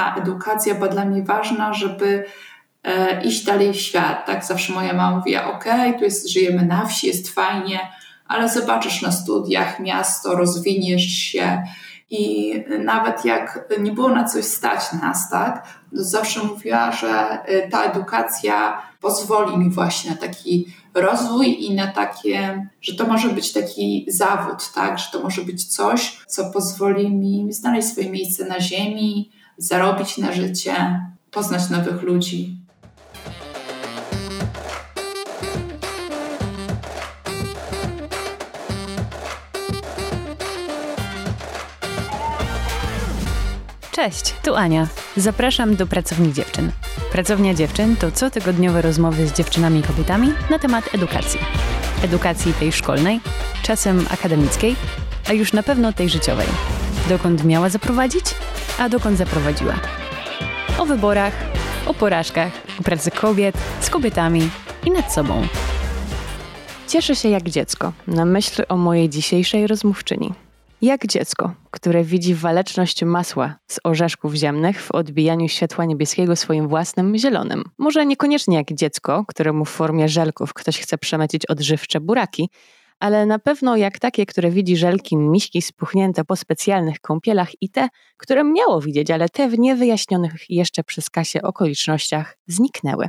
ta edukacja była dla mnie ważna, żeby e, iść dalej w świat. Tak zawsze moja mama mówiła, ok, tu jest, żyjemy na wsi, jest fajnie, ale zobaczysz na studiach miasto, rozwiniesz się i nawet jak nie było na coś stać nas, tak, to zawsze mówiła, że e, ta edukacja pozwoli mi właśnie na taki rozwój i na takie, że to może być taki zawód, tak, że to może być coś, co pozwoli mi znaleźć swoje miejsce na ziemi, zarobić na życie, poznać nowych ludzi. Cześć, tu Ania. Zapraszam do Pracowni Dziewczyn. Pracownia Dziewczyn to cotygodniowe rozmowy z dziewczynami i kobietami na temat edukacji. Edukacji tej szkolnej, czasem akademickiej, a już na pewno tej życiowej. Dokąd miała zaprowadzić, a dokąd zaprowadziła. O wyborach, o porażkach, o pracy kobiet, z kobietami i nad sobą. Cieszę się jak dziecko na myśl o mojej dzisiejszej rozmówczyni. Jak dziecko, które widzi waleczność masła z orzeszków ziemnych w odbijaniu światła niebieskiego swoim własnym zielonym. Może niekoniecznie jak dziecko, któremu w formie żelków ktoś chce przemycić odżywcze buraki, ale na pewno jak takie, które widzi żelki miśki spuchnięte po specjalnych kąpielach i te, które miało widzieć, ale te w niewyjaśnionych jeszcze przez Kasię okolicznościach zniknęły.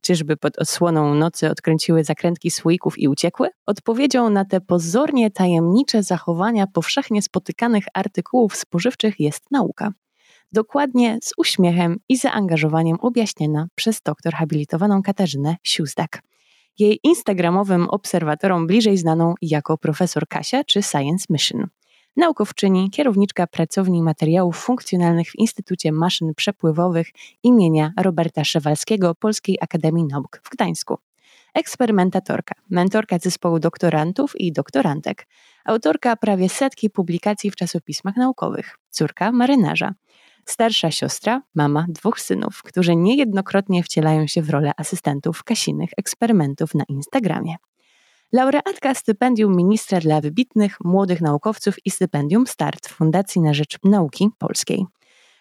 Czyżby pod osłoną nocy odkręciły zakrętki słoików i uciekły? Odpowiedzią na te pozornie tajemnicze zachowania powszechnie spotykanych artykułów spożywczych jest nauka. Dokładnie z uśmiechem i zaangażowaniem objaśniona przez doktor habilitowaną Katarzynę Siuzdak. Jej instagramowym obserwatorom bliżej znaną jako profesor Kasia czy Science Mission. Naukowczyni, kierowniczka pracowni materiałów funkcjonalnych w Instytucie Maszyn Przepływowych imienia Roberta Szewalskiego Polskiej Akademii Nauk w Gdańsku. Eksperymentatorka, mentorka zespołu doktorantów i doktorantek, autorka prawie setki publikacji w czasopismach naukowych, córka marynarza, starsza siostra, mama dwóch synów, którzy niejednokrotnie wcielają się w rolę asystentów Kasinych eksperymentów na Instagramie laureatka stypendium ministra dla wybitnych młodych naukowców i stypendium START Fundacji na Rzecz Nauki Polskiej.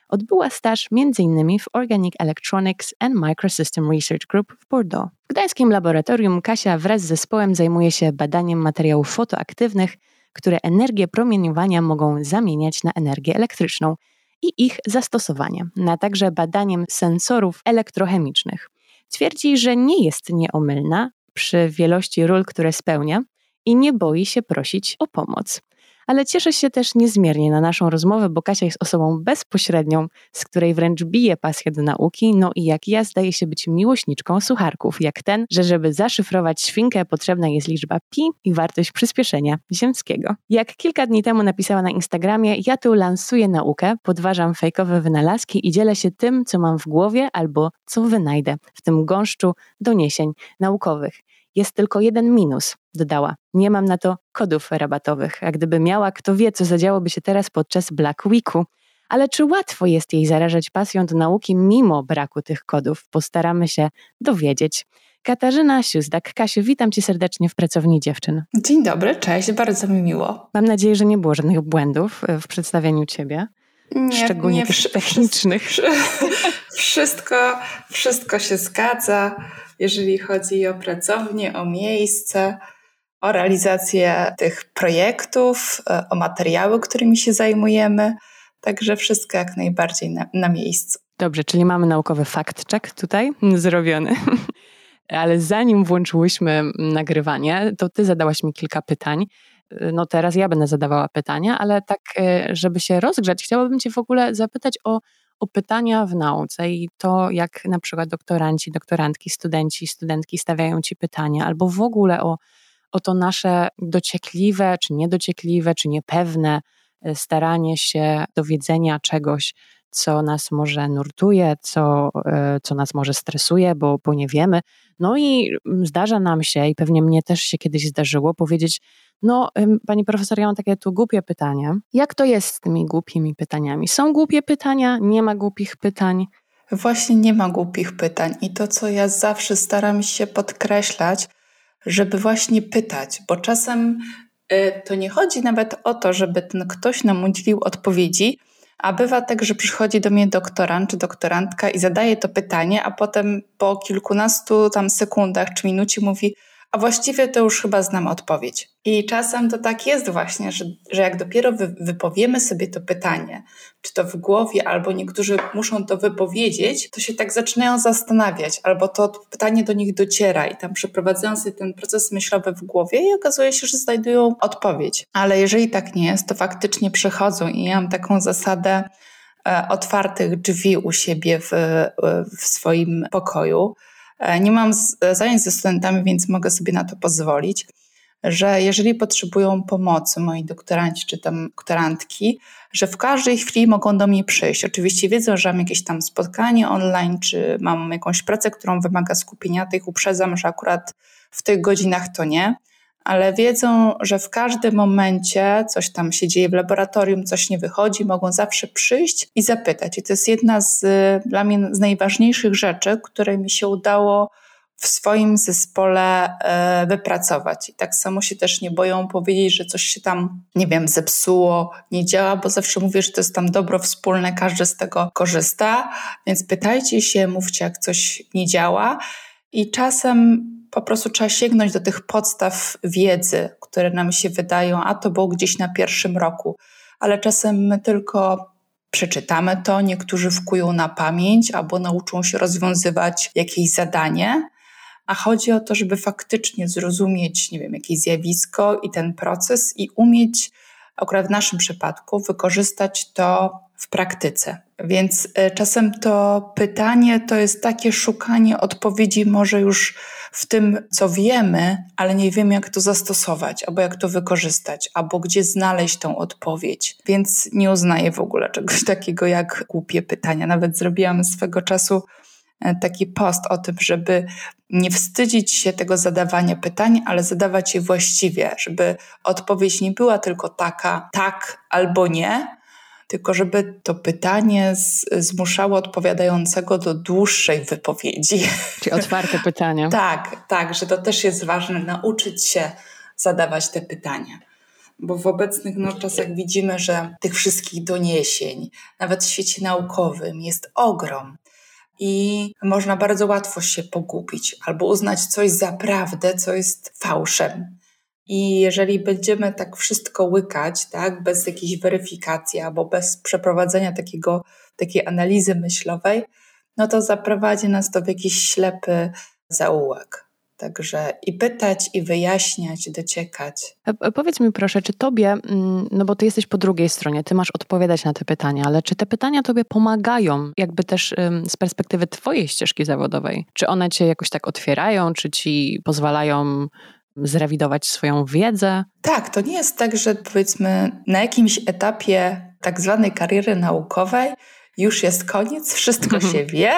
Odbyła staż m.in. w Organic Electronics and Microsystem Research Group w Bordeaux. W gdańskim laboratorium Kasia wraz z zespołem zajmuje się badaniem materiałów fotoaktywnych, które energię promieniowania mogą zamieniać na energię elektryczną i ich zastosowaniem, a także badaniem sensorów elektrochemicznych. Twierdzi, że nie jest nieomylna, przy wielości ról, które spełnia i nie boi się prosić o pomoc. Ale cieszę się też niezmiernie na naszą rozmowę, bo Kasia jest osobą bezpośrednią, z której wręcz bije pasję do nauki, no i jak ja zdaje się być miłośniczką sucharków, jak ten, że żeby zaszyfrować świnkę potrzebna jest liczba pi i wartość przyspieszenia ziemskiego. Jak kilka dni temu napisała na Instagramie, ja tu lansuję naukę, podważam fejkowe wynalazki i dzielę się tym, co mam w głowie albo co wynajdę w tym gąszczu doniesień naukowych. Jest tylko jeden minus, dodała. Nie mam na to kodów rabatowych, a gdyby miała, kto wie, co zadziałoby się teraz podczas Black Weeku. Ale czy łatwo jest jej zarażać pasją do nauki mimo braku tych kodów? Postaramy się dowiedzieć. Katarzyna Siuzdak. Kasiu, witam cię serdecznie w Pracowni Dziewczyn. Dzień dobry, cześć, bardzo mi miło. Mam nadzieję, że nie było żadnych błędów w przedstawieniu ciebie. Nie, szczególnie nie, tych technicznych. Wszystko, wszystko się zgadza jeżeli chodzi o pracownię, o miejsce, o realizację tych projektów, e, o materiały, którymi się zajmujemy. Także wszystko jak najbardziej na, na miejscu. Dobrze, czyli mamy naukowy fact check tutaj zrobiony. Ale zanim włączyłyśmy nagrywanie, to ty zadałaś mi kilka pytań. No teraz ja będę zadawała pytania, ale tak, e, żeby się rozgrzać, chciałabym cię w ogóle zapytać o o pytania w nauce i to, jak na przykład doktoranci, doktorantki, studenci, studentki stawiają ci pytania, albo w ogóle o, o to nasze dociekliwe, czy niedociekliwe, czy niepewne e, staranie się dowiedzenia czegoś, co nas może nurtuje, co, e, co nas może stresuje, bo, bo nie wiemy. No i zdarza nam się, i pewnie mnie też się kiedyś zdarzyło, powiedzieć: no, pani profesor, ja mam takie tu głupie pytanie. Jak to jest z tymi głupimi pytaniami? Są głupie pytania? Nie ma głupich pytań? Właśnie nie ma głupich pytań. I to, co ja zawsze staram się podkreślać, żeby właśnie pytać, bo czasem y, to nie chodzi nawet o to, żeby ten ktoś nam udzielił odpowiedzi, A bywa tak, że przychodzi do mnie doktorant czy doktorantka i zadaje to pytanie, a potem po kilkunastu tam sekundach czy minucie mówi, a właściwie to już chyba znam odpowiedź. I czasem to tak jest właśnie, że, że jak dopiero wy, wypowiemy sobie to pytanie, czy to w głowie, albo niektórzy muszą to wypowiedzieć, to się tak zaczynają zastanawiać, albo to pytanie do nich dociera i tam przeprowadzają sobie ten proces myślowy w głowie i okazuje się, że znajdują odpowiedź. Ale jeżeli tak nie jest, to faktycznie przychodzą i ja mam taką zasadę e, otwartych drzwi u siebie w, w swoim pokoju nie mam zajęć ze studentami, więc mogę sobie na to pozwolić, że jeżeli potrzebują pomocy moi doktoranci czy tam doktorantki, że w każdej chwili mogą do mnie przyjść. Oczywiście wiedzą, że mam jakieś tam spotkanie online, czy mam jakąś pracę, którą wymaga skupienia, tych uprzedzam, że akurat w tych godzinach to nie ale wiedzą, że w każdym momencie coś tam się dzieje w laboratorium, coś nie wychodzi, mogą zawsze przyjść i zapytać. I to jest jedna z dla mnie z najważniejszych rzeczy, które mi się udało w swoim zespole e, wypracować. I tak samo się też nie boją powiedzieć, że coś się tam, nie wiem, zepsuło, nie działa, bo zawsze mówię, że to jest tam dobro wspólne, każdy z tego korzysta. Więc pytajcie się, mówcie, jak coś nie działa. I czasem po prostu trzeba sięgnąć do tych podstaw wiedzy, które nam się wydają, a to było gdzieś na pierwszym roku, ale czasem my tylko przeczytamy to, niektórzy wkują na pamięć albo nauczą się rozwiązywać jakieś zadanie, a chodzi o to, żeby faktycznie zrozumieć, nie wiem, jakieś zjawisko i ten proces i umieć, akurat w naszym przypadku, wykorzystać to w praktyce. Więc e, czasem to pytanie to jest takie szukanie odpowiedzi może już w tym, co wiemy, ale nie wiemy, jak to zastosować, albo jak to wykorzystać, albo gdzie znaleźć tą odpowiedź. Więc nie uznaję w ogóle czegoś takiego jak głupie pytania. Nawet zrobiłam swego czasu e, taki post o tym, żeby nie wstydzić się tego zadawania pytań, ale zadawać je właściwie, żeby odpowiedź nie była tylko taka tak albo nie, tylko żeby to pytanie z, zmuszało odpowiadającego do dłuższej wypowiedzi. Czyli otwarte pytania. tak, tak, że to też jest ważne, nauczyć się zadawać te pytania. Bo w obecnych no, czasach widzimy, że tych wszystkich doniesień, nawet w świecie naukowym, jest ogrom i można bardzo łatwo się pogubić albo uznać coś za prawdę, co jest fałszem. I jeżeli będziemy tak wszystko łykać, tak, bez jakiejś weryfikacji albo bez przeprowadzenia takiego, takiej analizy myślowej, no to zaprowadzi nas to w jakiś ślepy zaułek. Także i pytać, i wyjaśniać, dociekać. Powiedz mi proszę, czy tobie, mm, no bo ty jesteś po drugiej stronie, ty masz odpowiadać na te pytania, ale czy te pytania tobie pomagają, jakby też z perspektywy twojej ścieżki zawodowej? Czy one cię jakoś tak otwierają, czy ci pozwalają zrewidować swoją wiedzę? Tak, to nie jest tak, że powiedzmy na jakimś etapie tak zwanej kariery naukowej już jest koniec, wszystko mhm. się wie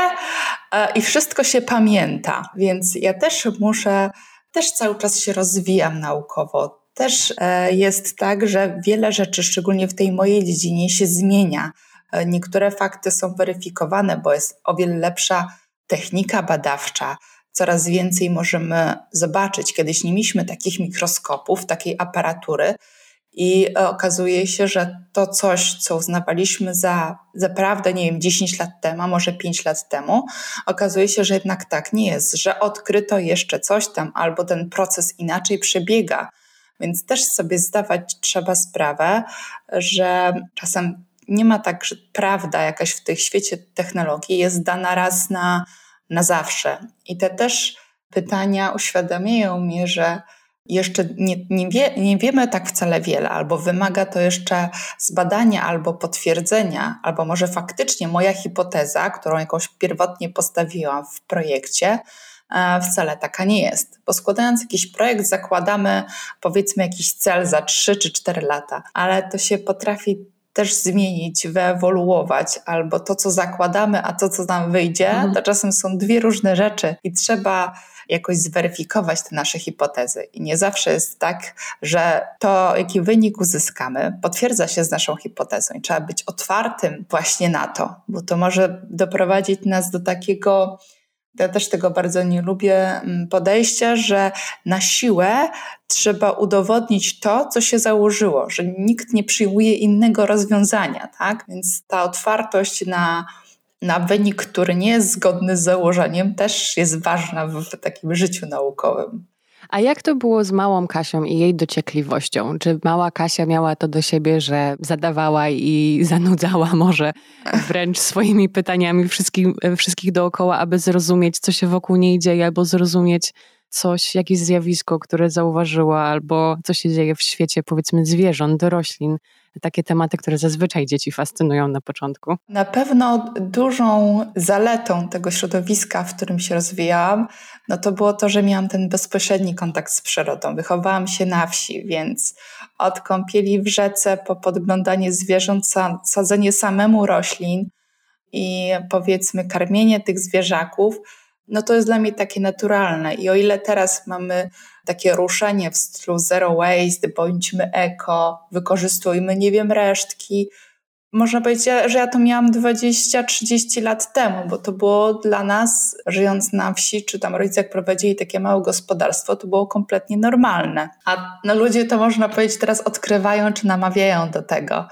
e, i wszystko się pamięta. Więc ja też muszę, też cały czas się rozwijam naukowo. Też e, jest tak, że wiele rzeczy, szczególnie w tej mojej dziedzinie, się zmienia. E, niektóre fakty są weryfikowane, bo jest o wiele lepsza technika badawcza, coraz więcej możemy zobaczyć. Kiedyś nie mieliśmy takich mikroskopów, takiej aparatury, i okazuje się, że to coś, co uznawaliśmy za, za prawdę, nie wiem, 10 lat temu, może 5 lat temu, okazuje się, że jednak tak nie jest, że odkryto jeszcze coś tam, albo ten proces inaczej przebiega. Więc też sobie zdawać trzeba sprawę, że czasem nie ma tak, że prawda jakaś w tym świecie technologii jest dana raz na na zawsze. I te też pytania uświadamiają mnie, że jeszcze nie, nie, wie, nie wiemy tak wcale wiele, albo wymaga to jeszcze zbadania albo potwierdzenia, albo może faktycznie moja hipoteza, którą jakoś pierwotnie postawiłam w projekcie, e, wcale taka nie jest. Bo składając jakiś projekt, zakładamy powiedzmy jakiś cel za 3 czy 4 lata, ale to się potrafi też zmienić, wyewoluować, albo to, co zakładamy, a to, co nam wyjdzie, mhm. to czasem są dwie różne rzeczy i trzeba jakoś zweryfikować te nasze hipotezy. I nie zawsze jest tak, że to, jaki wynik uzyskamy, potwierdza się z naszą hipotezą. I trzeba być otwartym właśnie na to, bo to może doprowadzić nas do takiego Ja też tego bardzo nie lubię mm, podejścia, że na siłę trzeba udowodnić to, co się założyło, że nikt nie przyjmuje innego rozwiązania, tak? Więc ta otwartość na, na wynik, który nie jest zgodny z założeniem, też jest ważna w, w takim życiu naukowym. A jak to było z małą Kasią i jej dociekliwością? Czy mała Kasia miała to do siebie, że zadawała i zanudzała może wręcz swoimi pytaniami wszystkich, wszystkich dookoła, aby zrozumieć, co się wokół niej dzieje, albo zrozumieć coś, jakieś zjawisko, które zauważyła, albo co się dzieje w świecie, powiedzmy, zwierząt, roślin? takie tematy, które zazwyczaj dzieci fascynują na początku? Na pewno dużą zaletą tego środowiska, w którym się rozwijałam, no to było to, że miałam ten bezpośredni kontakt z przyrodą. Wychowałam się na wsi, więc od kąpieli w rzece po podglądanie zwierząt, sadzenie samemu roślin i powiedzmy karmienie tych zwierzaków, no to jest dla mnie takie naturalne. I o ile teraz mamy takie ruszenie w stylu zero waste, bądźmy eko, wykorzystujmy, nie wiem, resztki, można powiedzieć, że ja to miałam 20-30 lat temu, bo to było dla nas, żyjąc na wsi, czy tam rodzice jak prowadzili takie małe gospodarstwo, to było kompletnie normalne. A no, ludzie to można powiedzieć teraz odkrywają, czy namawiają do tego.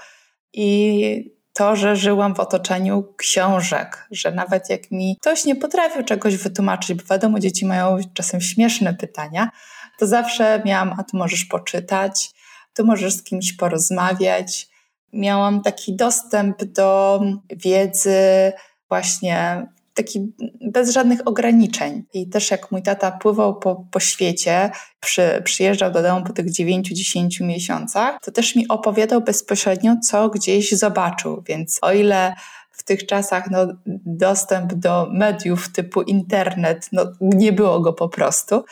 I to, że żyłam w otoczeniu książek, że nawet jak mi ktoś nie potrafił czegoś wytłumaczyć, bo wiadomo, dzieci mają czasem śmieszne pytania, to zawsze miałam, a tu możesz poczytać, tu możesz z kimś porozmawiać. Miałam taki dostęp do wiedzy właśnie taki bez żadnych ograniczeń. I też jak mój tata pływał po, po świecie, przy, przyjeżdżał do domu po tych 9-10 miesiącach, to też mi opowiadał bezpośrednio, co gdzieś zobaczył. Więc o ile w tych czasach no, dostęp do mediów typu internet, no, nie było go po prostu.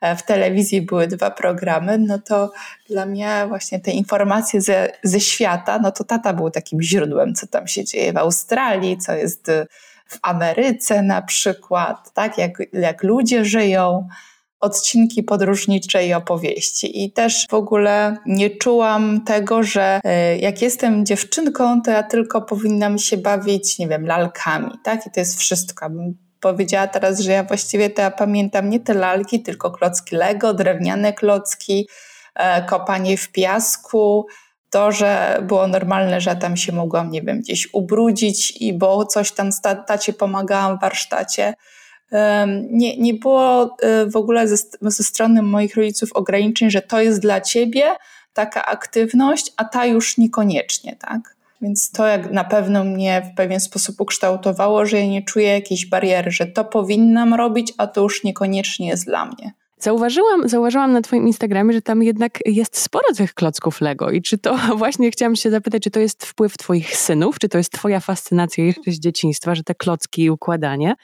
E, w telewizji były dwa programy, no to dla mnie właśnie te informacje ze, ze świata, no to tata był takim źródłem, co tam się dzieje w Australii, co jest w Ameryce na przykład, tak, jak, jak ludzie żyją, odcinki podróżnicze i opowieści. I też w ogóle nie czułam tego, że e, jak jestem dziewczynką, to ja tylko powinnam się bawić, nie wiem, lalkami, tak? I to jest wszystko. Bym powiedziała teraz, że ja właściwie to ja pamiętam nie te lalki, tylko klocki Lego, drewniane klocki, e, kopanie w piasku, to, że było normalne, że tam się mogłam, nie wiem, gdzieś ubrudzić i bo coś tam tacie pomagałam w warsztacie. Nie, nie było e, w ogóle ze, ze strony moich rodziców ograniczeń, że to jest dla ciebie taka aktywność, a ta już niekoniecznie, tak? Więc to jak na pewno mnie w pewien sposób ukształtowało, że ja nie czuję jakiejś bariery, że to powinnam robić, a to już niekoniecznie jest dla mnie. Zauważyłam, zauważyłam na Twoim Instagramie, że tam jednak jest sporo tych klocków Lego. I czy to właśnie chciałam się zapytać, czy to jest wpływ Twoich synów, czy to jest Twoja fascynacja jeszcze z dzieciństwa, że te klocki i układanie?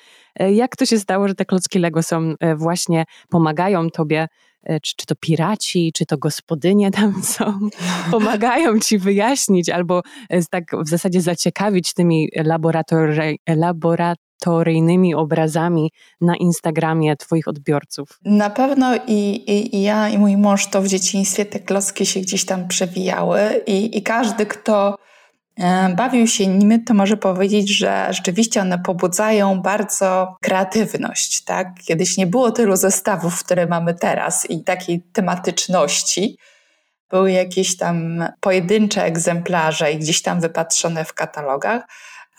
E, jak to się stało, że te klocki Lego są e, właśnie, pomagają Tobie e, czy, czy to piraci, czy to gospodynie tam są, pomagają ci wyjaśnić albo tak w zasadzie zaciekawić tymi laboratory, laborat teoryjnymi obrazami na Instagramie Twoich odbiorców? Na pewno i, i, i, ja, i mój mąż to w dzieciństwie te klocki się gdzieś tam przewijały, i, i każdy, kto e, bawił się nimi, to może powiedzieć, że rzeczywiście one pobudzają bardzo kreatywność. Tak? Kiedyś nie było tylu zestawów, które mamy teraz i takiej tematyczności. Były jakieś tam pojedyncze egzemplarze i gdzieś tam wypatrzone w katalogach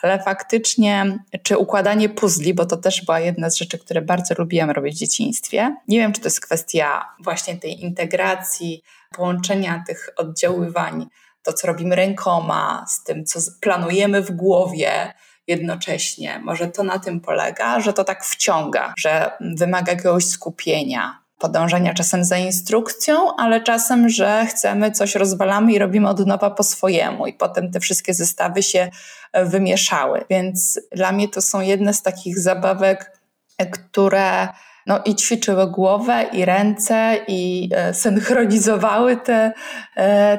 ale faktycznie, czy układanie puzli, bo to też była jedna z rzeczy, które bardzo lubiłam robić w dzieciństwie. Nie wiem, czy to jest kwestia właśnie tej integracji, połączenia tych oddziaływań, to co robimy rękoma, z tym, co planujemy w głowie, jednocześnie. Może to na tym polega, że to tak wciąga, że wymaga jakiegoś skupienia, podążania czasem za instrukcją, ale czasem, że chcemy coś rozwalamy i robimy od nowa po swojemu i potem te wszystkie zestawy się wymieszały. Więc dla mnie to są jedne z takich zabawek, e, które no, i ćwiczyły głowę, i ręce, i e, synchronizowały te,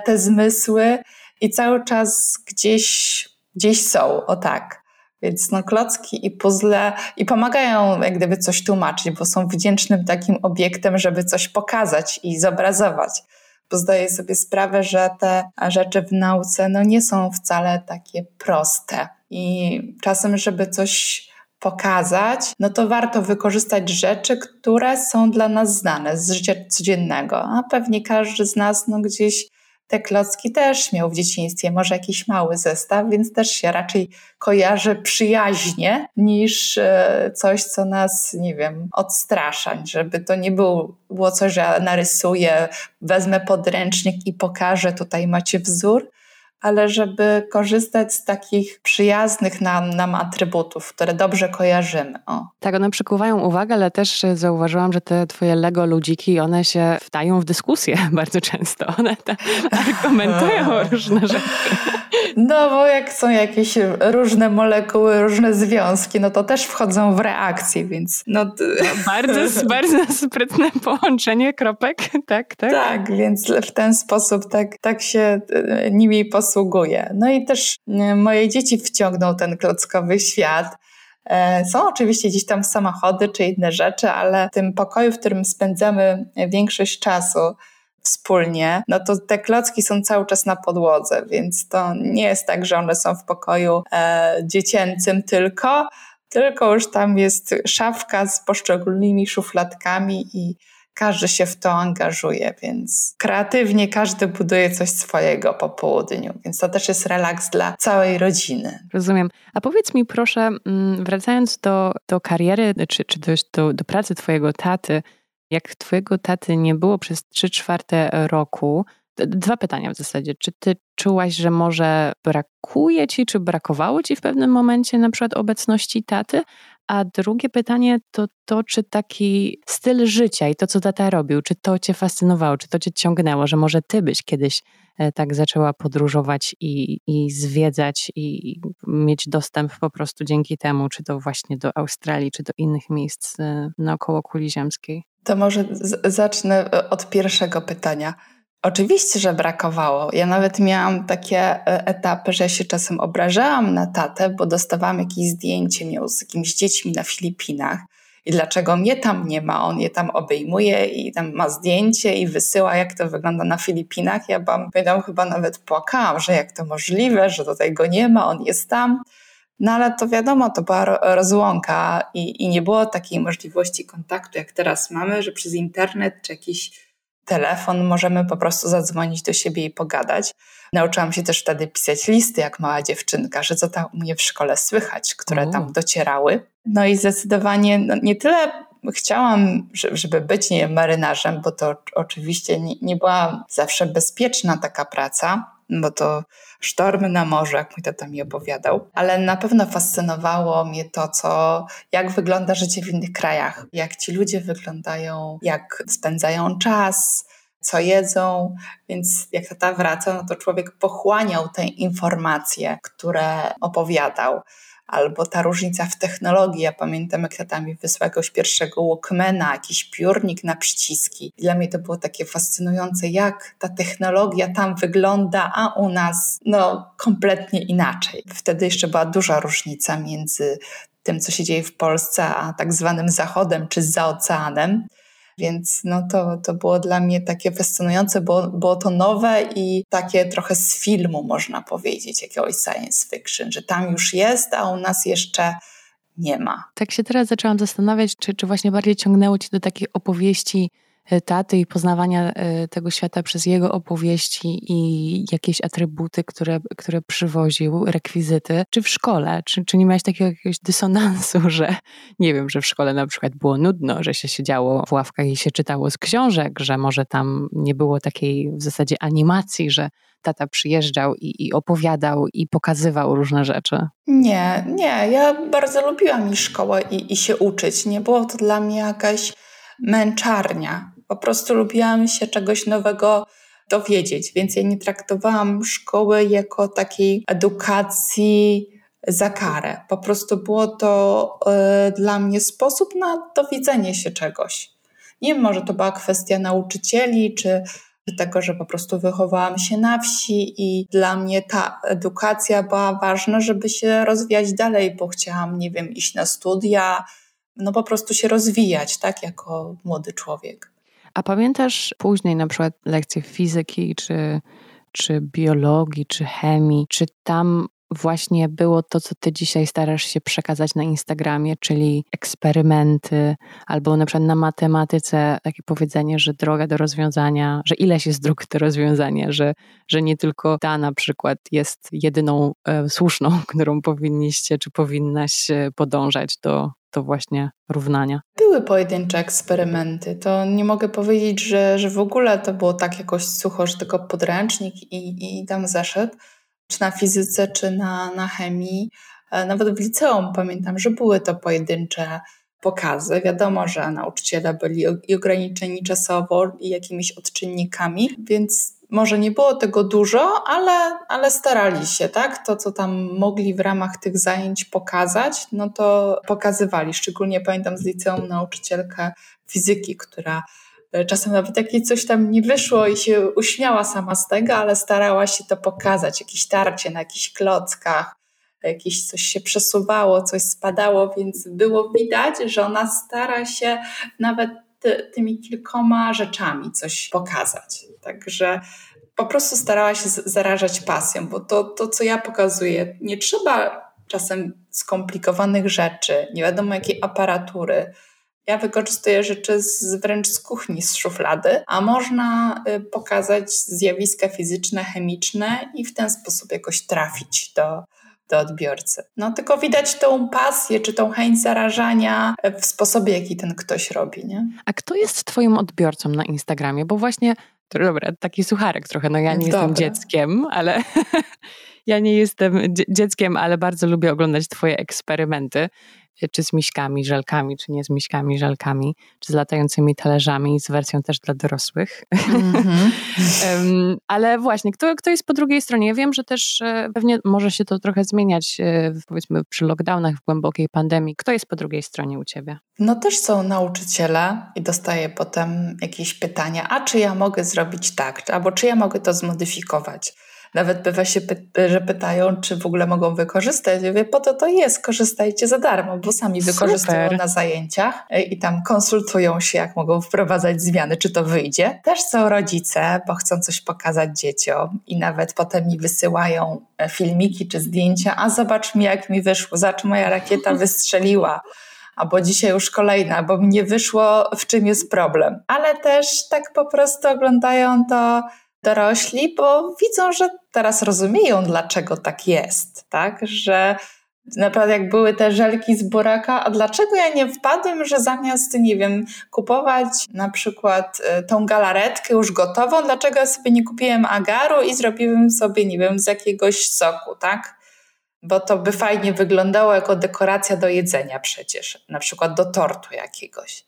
te zmysły, i cały czas gdzieś, gdzieś są, o tak. Więc no, klocki i puzzle i pomagają jak gdyby coś tłumaczyć, bo są wdzięcznym takim obiektem, żeby coś pokazać i zobrazować. Bo zdaję sobie sprawę, że te rzeczy w nauce no, nie są wcale takie proste. I czasem, żeby coś pokazać, no to warto wykorzystać rzeczy, które są dla nas znane z życia codziennego. A pewnie każdy z nas no, gdzieś te klocki też miał w dzieciństwie, może jakiś mały zestaw, więc też się raczej kojarzy przyjaźnie niż e, coś, co nas, nie wiem, odstrasza, żeby to nie było coś, że narysuję, wezmę podręcznik i pokażę, tutaj macie wzór, ale żeby korzystać z takich przyjaznych nam, nam atrybutów, które dobrze kojarzymy. O. Tak, one przykuwają uwagę, ale też zauważyłam, że te twoje Lego ludziki, one się wdają w dyskusję bardzo często. One tam argumentują różne rzeczy. No, bo jak są jakieś różne molekuły, różne związki, no to też wchodzą w reakcję, więc no... no bardzo, bardzo sprytne połączenie kropek, tak, tak? Tak, więc w ten sposób tak, tak się e, nimi No i też e, moje dzieci wciągną ten klockowy świat. E, są oczywiście gdzieś tam samochody czy inne rzeczy, ale w tym pokoju, w którym spędzamy większość czasu, wspólnie, no to te klocki są cały czas na podłodze, więc to nie jest tak, że one są w pokoju e, dziecięcym tylko, tylko już tam jest szafka z poszczególnymi szufladkami i każdy się w to angażuje, więc kreatywnie każdy buduje coś swojego po południu, więc to też jest relaks dla całej rodziny. Rozumiem. A powiedz mi proszę, mm, wracając do, do kariery, czy, czy do, do pracy twojego taty, jak twojego taty nie było przez 3 czwarte roku, dwa pytania w zasadzie. Czy ty czułaś, że może brakuje ci, czy brakowało ci w pewnym momencie na przykład obecności taty? A drugie pytanie to to, czy taki styl życia i to, co tata robił, czy to cię fascynowało, czy to cię ciągnęło, że może ty byś kiedyś e, tak zaczęła podróżować i, i zwiedzać i mieć dostęp po prostu dzięki temu, czy to właśnie do Australii, czy do innych miejsc e, naokoło kuli ziemskiej? To może zacznę e, od pierwszego pytania. Oczywiście, że brakowało. Ja nawet miałam takie e, etapy, że się czasem obrażałam na tatę, bo dostawałam jakieś zdjęcie miał z jakimiś dziećmi na Filipinach. I dlaczego mnie tam nie ma? On je tam obejmuje i tam ma zdjęcie i wysyła, jak to wygląda na Filipinach. Ja bym, pamiętam, chyba nawet płakałam, że jak to możliwe, że tutaj go nie ma, on jest tam. No ale to wiadomo, to była rozłąka i, i nie było takiej możliwości kontaktu, jak teraz mamy, że przez internet czy jakiś telefon możemy po prostu zadzwonić do siebie i pogadać. Nauczyłam się też wtedy pisać listy jak mała dziewczynka, że co tam u mnie w szkole słychać, które tam docierały. No i zdecydowanie no nie tyle chciałam, żeby być nie marynarzem, bo to oczywiście nie, nie była zawsze bezpieczna taka praca, bo to sztormy na morzu, jak mój tata mi opowiadał. Ale na pewno fascynowało mnie to, co, jak wygląda życie w innych krajach, jak ci ludzie wyglądają, jak spędzają czas, co jedzą, więc jak tata wraca, no to człowiek pochłaniał te informacje, które opowiadał albo ta różnica w technologii. Ja pamiętam, jak tata mi wysłał jakiegoś pierwszego Walkmana, jakiś piórnik na przyciski. Dla mnie to było takie fascynujące, jak ta technologia tam wygląda, a u nas no kompletnie inaczej. Wtedy jeszcze była duża różnica między tym, co się dzieje w Polsce, a tak zwanym Zachodem czy za oceanem. Więc no to, to było dla mnie takie fascynujące, bo było to nowe i takie trochę z filmu, można powiedzieć, jakiegoś science fiction, że tam już jest, a u nas jeszcze nie ma. Tak się teraz zaczęłam zastanawiać, czy, czy właśnie bardziej ciągnęło Cię do takiej opowieści taty i poznawania e, tego świata przez jego opowieści i jakieś atrybuty, które, które przywoził, rekwizyty, czy w szkole? Czy, czy nie miałeś takiego jakiegoś dysonansu, że nie wiem, że w szkole na przykład było nudno, że się siedziało w ławkach i się czytało z książek, że może tam nie było takiej w zasadzie animacji, że tata przyjeżdżał i, i opowiadał i pokazywał różne rzeczy? Nie, nie. Ja bardzo lubiłam i szkołę i, i się uczyć. Nie było to dla mnie jakaś męczarnia. Po prostu lubiłam się czegoś nowego dowiedzieć, więc ja nie traktowałam szkoły jako takiej edukacji za karę. Po prostu było to y, dla mnie sposób na dowiedzenie się czegoś. Nie wiem, może to była kwestia nauczycieli, czy tego, że po prostu wychowałam się na wsi i dla mnie ta edukacja była ważna, żeby się rozwijać dalej, bo chciałam, nie wiem, iść na studia, no po prostu się rozwijać, tak, jako młody człowiek. A pamiętasz później na przykład lekcje fizyki, czy, czy biologii, czy chemii, czy tam właśnie było to, co ty dzisiaj starasz się przekazać na Instagramie, czyli eksperymenty, albo na przykład na matematyce takie powiedzenie, że droga do rozwiązania, że ileś jest dróg do rozwiązania, że, że nie tylko ta na przykład jest jedyną e, słuszną, którą powinniście czy powinnaś e, podążać do, to właśnie równania? Były pojedyncze eksperymenty. To nie mogę powiedzieć, że, że w ogóle to było tak jakoś sucho, że tylko podręcznik i, i tam zeszedł, czy na fizyce, czy na, na chemii. E, nawet w liceum pamiętam, że były to pojedyncze pokazy. Wiadomo, że nauczyciele byli ograniczeni czasowo i jakimiś odczynnikami, więc może nie było tego dużo, ale, ale starali się, tak? To, co tam mogli w ramach tych zajęć pokazać, no to pokazywali. Szczególnie pamiętam z liceum nauczycielkę fizyki, która e, czasem nawet jak jej coś tam nie wyszło i się uśmiała sama z tego, ale starała się to pokazać, jakieś tarcie na jakichś klockach, jakieś coś się przesuwało, coś spadało, więc było widać, że ona stara się nawet ty, tymi kilkoma rzeczami coś pokazać. Także po prostu starała się zarażać pasją, bo to, to, co ja pokazuję, nie trzeba czasem skomplikowanych rzeczy, nie wiadomo jakiej aparatury. Ja wykorzystuję rzeczy z, wręcz z kuchni, z szuflady, a można y, pokazać zjawiska fizyczne, chemiczne i w ten sposób jakoś trafić do, do odbiorcy. No tylko widać tą pasję, czy tą chęć zarażania w sposobie, jaki ten ktoś robi, nie? A kto jest twoim odbiorcą na Instagramie? Bo właśnie, dobra, taki sucharek trochę, no ja nie Dobra. jestem dzieckiem, ale ja nie jestem dzieckiem, ale bardzo lubię oglądać twoje eksperymenty czy z miśkami, żelkami, czy nie z miśkami, żelkami, czy z latającymi talerzami, z wersją też dla dorosłych. Mm-hmm. ale właśnie, kto, kto jest po drugiej stronie? Ja wiem, że też e, pewnie może się to trochę zmieniać, e, powiedzmy przy lockdownach, w głębokiej pandemii. Kto jest po drugiej stronie u ciebie? No też są nauczyciele i dostaję potem jakieś pytania, a czy ja mogę zrobić tak, albo czy ja mogę to zmodyfikować nawet bywa się, że pytają, czy w ogóle mogą wykorzystać. Ja mówię, po to to jest, korzystajcie za darmo, bo sami Super. wykorzystują na zajęciach i tam konsultują się, jak mogą wprowadzać zmiany, czy to wyjdzie. Też są rodzice, bo chcą coś pokazać dzieciom i nawet potem mi wysyłają e, filmiki czy zdjęcia, a zobacz mi, jak mi wyszło, zobacz, moja rakieta wystrzeliła albo dzisiaj już kolejna, bo mi nie wyszło, w czym jest problem. Ale też tak po prostu oglądają to dorośli, bo widzą, że teraz rozumieją, dlaczego tak jest, tak? Że naprawdę jak były te żelki z buraka, a dlaczego ja nie wpadłem, że zamiast, nie wiem, kupować na przykład y, tą galaretkę już gotową, dlaczego ja sobie nie kupiłem agaru i zrobiłem sobie, nie wiem, z jakiegoś soku, tak? Bo to by fajnie wyglądało jako dekoracja do jedzenia przecież, na przykład do tortu jakiegoś.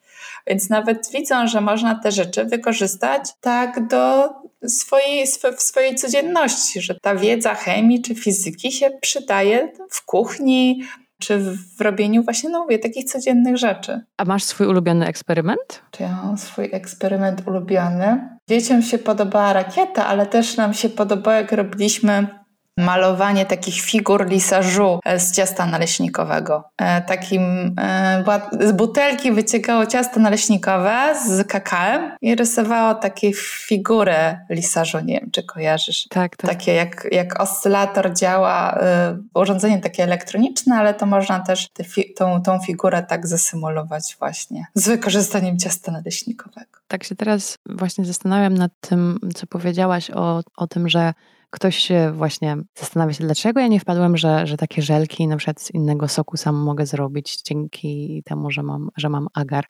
Więc nawet widzą, że można te rzeczy wykorzystać tak do swojej, w swojej codzienności, że ta wiedza chemii czy fizyki się przydaje w kuchni, czy w robieniu właśnie, no mówię, takich codziennych rzeczy. A masz swój ulubiony eksperyment? Czy ja mam swój eksperyment ulubiony? Dzieciom się podobała rakieta, ale też nam się podobało, jak robiliśmy malowanie takich figur lisażu e, z ciasta naleśnikowego. E, takim e, z butelki wyciekało ciasto naleśnikowe z kakałem i rysowało takie figury lisażu. Nie wiem, czy kojarzysz. Tak, tak. Takie jak, jak oscylator działa, urządzenie takie elektroniczne, ale to można też fi tą, tą figurę tak zasymulować właśnie z wykorzystaniem ciasta naleśnikowego. Tak się teraz właśnie zastanawiam nad tym, co powiedziałaś o, o tym, że ktoś właśnie zastanawia się, dlaczego ja nie wpadłem, że, że takie żelki na przykład z innego soku sam mogę zrobić dzięki temu, że mam, że mam agar.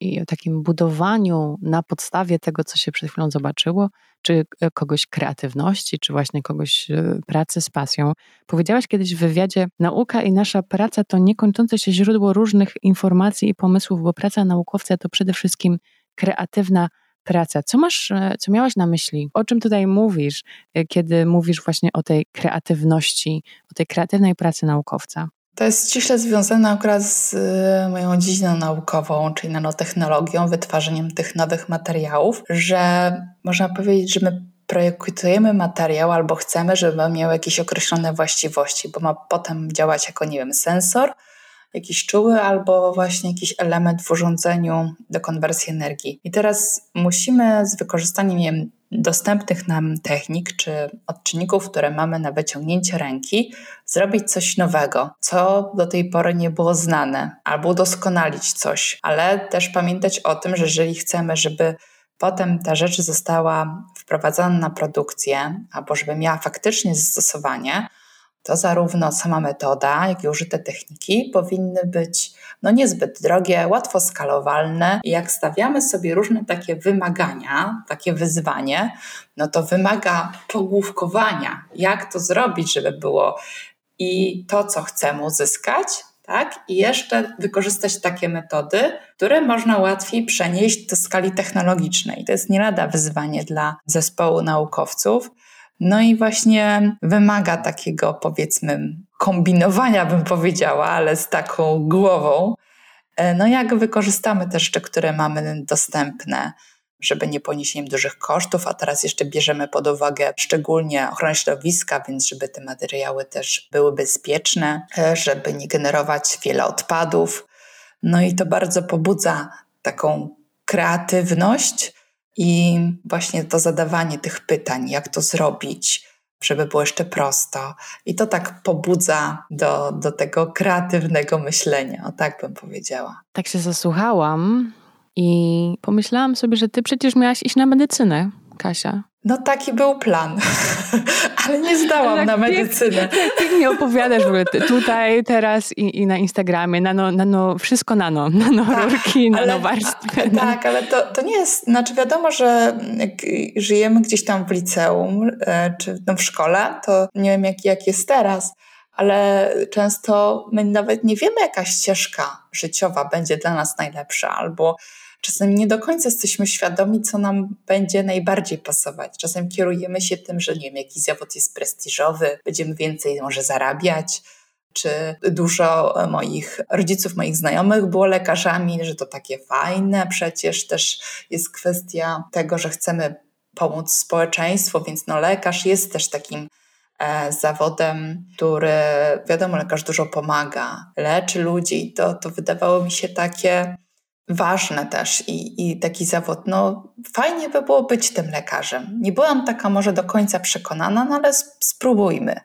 I o takim budowaniu na podstawie tego, co się przed chwilą zobaczyło, czy e, kogoś kreatywności, czy właśnie kogoś e, pracy z pasją. Powiedziałaś kiedyś w wywiadzie: Nauka i nasza praca to niekończące się źródło różnych informacji i pomysłów, bo praca naukowca to przede wszystkim kreatywna praca. Co masz, e, co miałaś na myśli? O czym tutaj mówisz, e, kiedy mówisz właśnie o tej kreatywności, o tej kreatywnej pracy naukowca? To jest ściśle związane akurat z e, moją dziedziną naukową, czyli nanotechnologią, wytwarzaniem tych nowych materiałów, że można powiedzieć, że my projektujemy materiał albo chcemy, żeby miał jakieś określone właściwości, bo ma potem działać jako, nie wiem, sensor, jakiś czuły albo właśnie jakiś element w urządzeniu do konwersji energii. I teraz musimy z wykorzystaniem wiem, dostępnych nam technik czy odczynników, które mamy na wyciągnięcie ręki, zrobić coś nowego, co do tej pory nie było znane, albo udoskonalić coś, ale też pamiętać o tym, że jeżeli chcemy, żeby potem ta rzecz została wprowadzona na produkcję, albo żeby miała faktycznie zastosowanie, to zarówno sama metoda, jak i użyte techniki powinny być no niezbyt drogie, łatwo skalowalne. I jak stawiamy sobie różne takie wymagania, takie wyzwanie, no to wymaga pogłówkowania, jak to zrobić, żeby było i to, co chcemy uzyskać, tak? I jeszcze wykorzystać takie metody, które można łatwiej przenieść do skali technologicznej. To jest nie lada wyzwanie dla zespołu naukowców. No i właśnie wymaga takiego, powiedzmy, kombinowania, bym powiedziała, ale z taką głową. E, no jak wykorzystamy te rzeczy, które mamy dostępne, żeby nie ponieść dużych kosztów, a teraz jeszcze bierzemy pod uwagę szczególnie ochronę środowiska, więc żeby te materiały też były bezpieczne, e, żeby nie generować wiele odpadów. No i to bardzo pobudza taką kreatywność i właśnie to zadawanie tych pytań, jak to zrobić, żeby było jeszcze prosto. I to tak pobudza do, do tego kreatywnego myślenia, o tak bym powiedziała. Tak się zasłuchałam i pomyślałam sobie, że ty przecież miałaś iść na medycynę, Kasia. No taki był plan, ale nie zdałam tak na medycynę. Tak pięknie opowiadasz w ogóle tutaj, teraz i, i na Instagramie, nano, nano, wszystko nano, nanorurki, tak, nanowarstwy. Tak, ale to, to nie jest, znaczy wiadomo, że jak żyjemy gdzieś tam w liceum e, czy no w szkole, to nie wiem jak, jak jest teraz, ale często my nawet nie wiemy, jaka ścieżka życiowa będzie dla nas najlepsza, albo Czasem nie do końca jesteśmy świadomi, co nam będzie najbardziej pasować. Czasem kierujemy się tym, że nie wiem, jaki zawód jest prestiżowy, będziemy więcej może zarabiać, czy dużo moich rodziców, moich znajomych było lekarzami, że to takie fajne. Przecież też jest kwestia tego, że chcemy pomóc społeczeństwu, więc no lekarz jest też takim e, zawodem, który wiadomo, lekarz dużo pomaga, leczy ludzi. To, to wydawało mi się takie ważne też i, i taki zawód. No, fajnie by było być tym lekarzem. Nie byłam taka może do końca przekonana, no ale spróbujmy.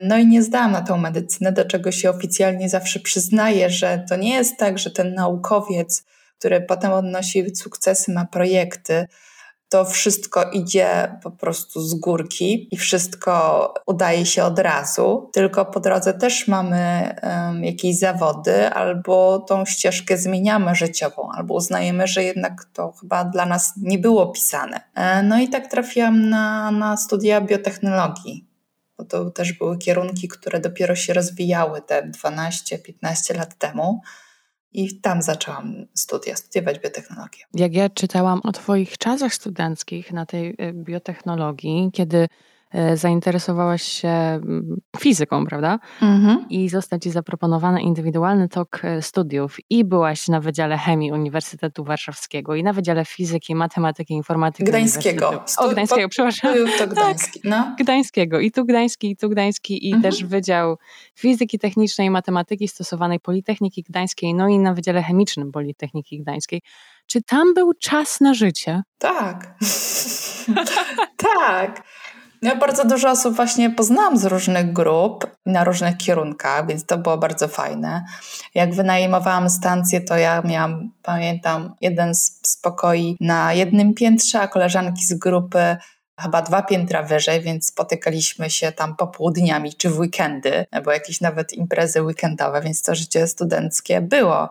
No i nie zdałam na tą medycynę, do czego się oficjalnie zawsze przyznaję, że to nie jest tak, że ten naukowiec, który potem odnosi sukcesy, ma projekty, to wszystko idzie po prostu z górki i wszystko udaje się od razu, tylko po drodze też mamy um, jakieś zawody, albo tą ścieżkę zmieniamy życiową, albo uznajemy, że jednak to chyba dla nas nie było pisane. E, no i tak trafiłam na, na studia biotechnologii. Bo to też były kierunki, które dopiero się rozwijały te 12-15 lat temu i tam zaczęłam studia, studiować biotechnologię. Jak ja czytałam o Twoich czasach studenckich na tej e, biotechnologii, kiedy zainteresowałaś się mm, fizyką, prawda? Mhm. I został Ci zaproponowany indywidualny tok e, studiów i byłaś na Wydziale Chemii Uniwersytetu Warszawskiego i na Wydziale Fizyki, Matematyki, Informatyki Gdańskiego. O, Gdańskiego, przepraszam. To Gdański. Tak, no. Gdańskiego. I tu Gdański, i tu Gdański, i mhm. też Wydział Fizyki Technicznej i Matematyki Stosowanej Politechniki Gdańskiej, no i na Wydziale Chemicznym Politechniki Gdańskiej. Czy tam był czas na życie? Tak. tak. Ja bardzo dużo osób właśnie poznałam z różnych grup na różnych kierunkach, więc to było bardzo fajne. Jak wynajmowałam stację, to ja miałam, pamiętam, jeden z pokoi na jednym piętrze, a koleżanki z grupy chyba dwa piętra wyżej, więc spotykaliśmy się tam popołudniami czy w weekendy, bo jakieś nawet imprezy weekendowe, więc to życie studenckie było.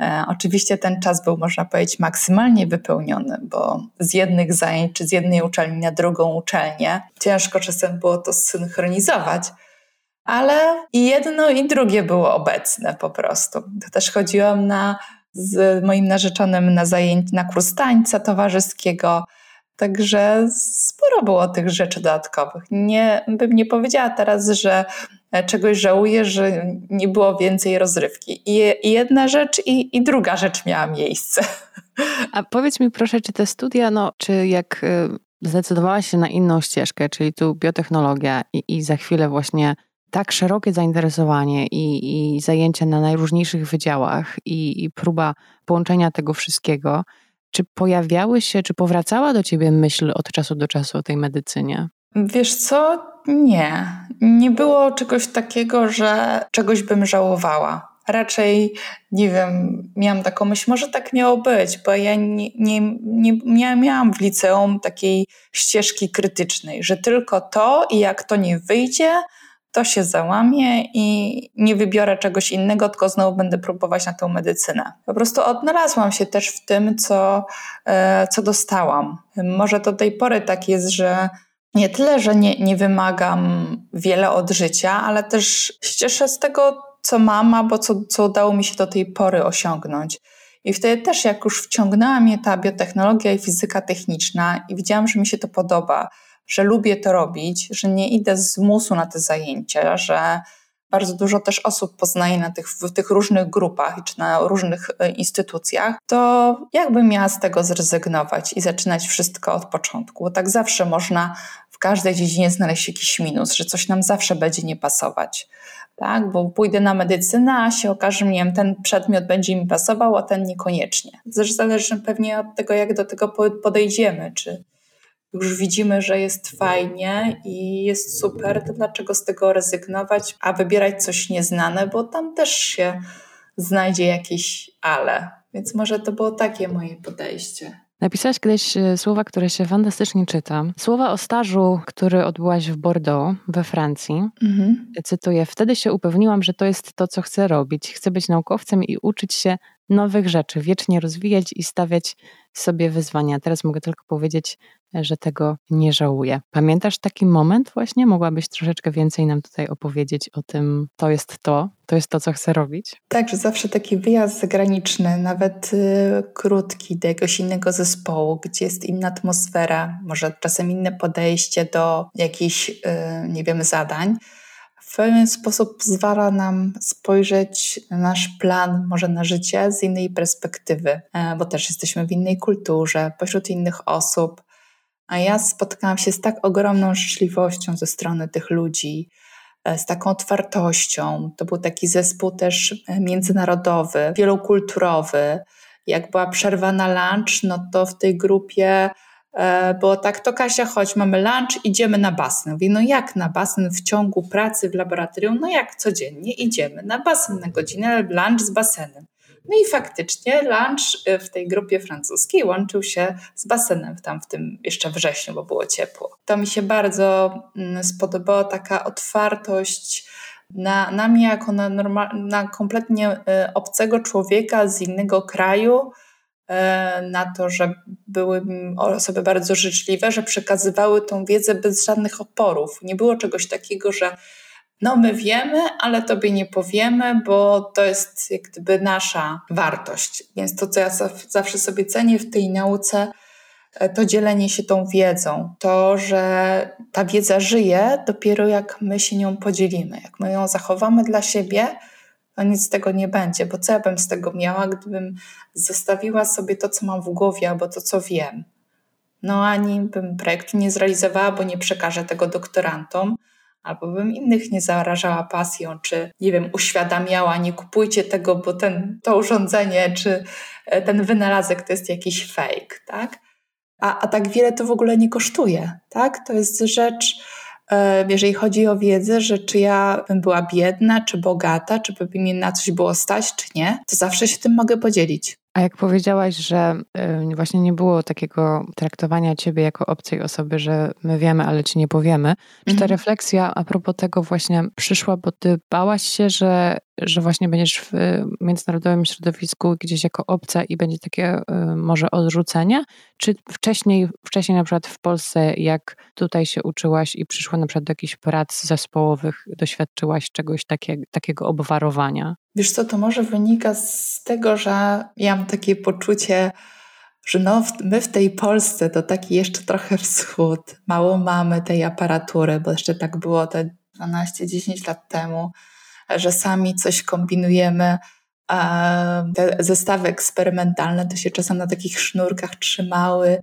E, oczywiście ten czas był, można powiedzieć, maksymalnie wypełniony, bo z jednych zajęć czy z jednej uczelni na drugą uczelnię ciężko czasem było to synchronizować, ale i jedno i drugie było obecne po prostu. Też chodziłam na, z moim narzeczonym na zajęć na kurs tańca towarzyskiego, Także sporo było tych rzeczy dodatkowych. Nie, bym nie powiedziała teraz, że czegoś żałuję, że nie było więcej rozrywki. I, i jedna rzecz, i, i druga rzecz miała miejsce. A powiedz mi proszę, czy te studia, no, czy jak e, zdecydowałaś się na inną ścieżkę, czyli tu biotechnologia i, i za chwilę właśnie tak szerokie zainteresowanie i, i zajęcia na najróżniejszych wydziałach i, i próba połączenia tego wszystkiego, czy pojawiały się, czy powracała do ciebie myśl od czasu do czasu o tej medycynie? Wiesz co? Nie. Nie było czegoś takiego, że czegoś bym żałowała. Raczej, nie wiem, miałam taką myśl, może tak miało być, bo ja nie, nie, nie, miałam w liceum takiej ścieżki krytycznej, że tylko to i jak to nie wyjdzie, to się załamie i nie wybiorę czegoś innego, tylko znowu będę próbować na tą medycynę. Po prostu odnalazłam się też w tym, co, e, co dostałam. Może do tej pory tak jest, że nie tyle, że nie, nie wymagam wiele od życia, ale też cieszę z tego, co mam, albo co, co udało mi się do tej pory osiągnąć. I wtedy też, jak już wciągnęła mnie ta biotechnologia i fizyka techniczna, i widziałam, że mi się to podoba, że lubię to robić, że nie idę z musu na te zajęcia, że bardzo dużo też osób poznaję na tych, w tych różnych grupach czy na różnych e, instytucjach, to jakbym miała z tego zrezygnować i zaczynać wszystko od początku. Bo tak zawsze można każdej dziedzinie znaleźć jakiś minus, że coś nam zawsze będzie nie pasować. Tak, bo pójdę na medycynę, a się okaże, że wiem, ten przedmiot będzie mi pasował, a ten niekoniecznie. Zresztą zależy pewnie od tego, jak do tego podejdziemy, czy już widzimy, że jest fajnie i jest super, to dlaczego z tego rezygnować, a wybierać coś nieznane, bo tam też się znajdzie jakieś ale. Więc może to było takie moje podejście. Napisałaś kiedyś e, słowa, które się fantastycznie czyta. Słowa o stażu, który odbyłaś w Bordeaux, we Francji. Mhm. Cytuję: Wtedy się upewniłam, że to jest to, co chcę robić. Chcę być naukowcem i uczyć się nowych rzeczy, wiecznie rozwijać i stawiać sobie wyzwania. Teraz mogę tylko powiedzieć, że tego nie żałuję. Pamiętasz taki moment właśnie? Mogłabyś troszeczkę więcej nam tutaj opowiedzieć o tym, to jest to, to jest to, co chcę robić? Tak, że zawsze taki wyjazd zagraniczny, nawet y, krótki, do jakiegoś innego zespołu, gdzie jest inna atmosfera, może czasem inne podejście do jakichś, y, nie wiem, zadań, w pewien sposób pozwala nam spojrzeć na nasz plan, może na życie z innej perspektywy, e, bo też jesteśmy w innej kulturze, pośród innych osób. A ja spotkałam się z tak ogromną życzliwością ze strony tych ludzi, e, z taką otwartością. To był taki zespół też e, międzynarodowy, wielokulturowy. Jak była przerwa na lunch, no to w tej grupie e, było tak, to Kasia, chodź, mamy lunch, idziemy na basen. Mówię, no jak na basen w ciągu pracy w laboratorium? No jak codziennie idziemy na basen na godzinę, lunch z basenem. No i faktycznie lunch y, w tej grupie francuskiej łączył się z basenem tam w tym jeszcze wrześniu, bo było ciepło. To mi się bardzo mm, spodobała taka otwartość na, na mnie jako na, normal, na kompletnie y, obcego człowieka z innego kraju, na to, że były osoby bardzo życzliwe, że przekazywały tą wiedzę bez żadnych oporów. Nie było czegoś takiego, że no my wiemy, ale tobie nie powiemy, bo to jest jak gdyby nasza wartość. Więc to, co ja zawsze sobie cenię w tej nauce, e, to dzielenie się tą wiedzą. To, że ta wiedza żyje dopiero jak my się nią podzielimy. Jak my ją zachowamy dla siebie, to nic z tego nie będzie, bo co ja bym z tego miała, gdybym zostawiła sobie to, co mam w głowie, albo to, co wiem. No ani bym projektu nie zrealizowała, bo nie przekażę tego doktorantom, albo bym innych nie zarażała pasją, czy nie wiem, uświadamiała, nie kupujcie tego, bo ten, to urządzenie, czy e, ten wynalazek to jest jakiś fake, tak? A, a tak wiele to w ogóle nie kosztuje, tak? To jest rzecz, jeżeli chodzi o wiedzę, że czy ja bym była biedna, czy bogata, czy by mi na coś było stać, czy nie, to zawsze się tym mogę podzielić. A jak powiedziałaś, że właśnie nie było takiego traktowania ciebie jako obcej osoby, że my wiemy, ale ci nie powiemy, czy ta mhm. refleksja a propos tego właśnie przyszła, bo ty bałaś się, że, że właśnie będziesz w międzynarodowym środowisku gdzieś jako obca i będzie takie y, może odrzucenie? Czy wcześniej, wcześniej na przykład w Polsce, jak tutaj się uczyłaś i przyszła na przykład do jakichś prac zespołowych, doświadczyłaś czegoś takie, takiego obwarowania? Wiesz co, to może wynika z tego, że ja mam takie poczucie, że no, my w tej Polsce to taki jeszcze trochę wschód. Mało mamy tej aparatury, bo jeszcze tak było te 12-10 lat temu, że sami coś kombinujemy. Te zestawy eksperymentalne to się czasem na takich sznurkach trzymały.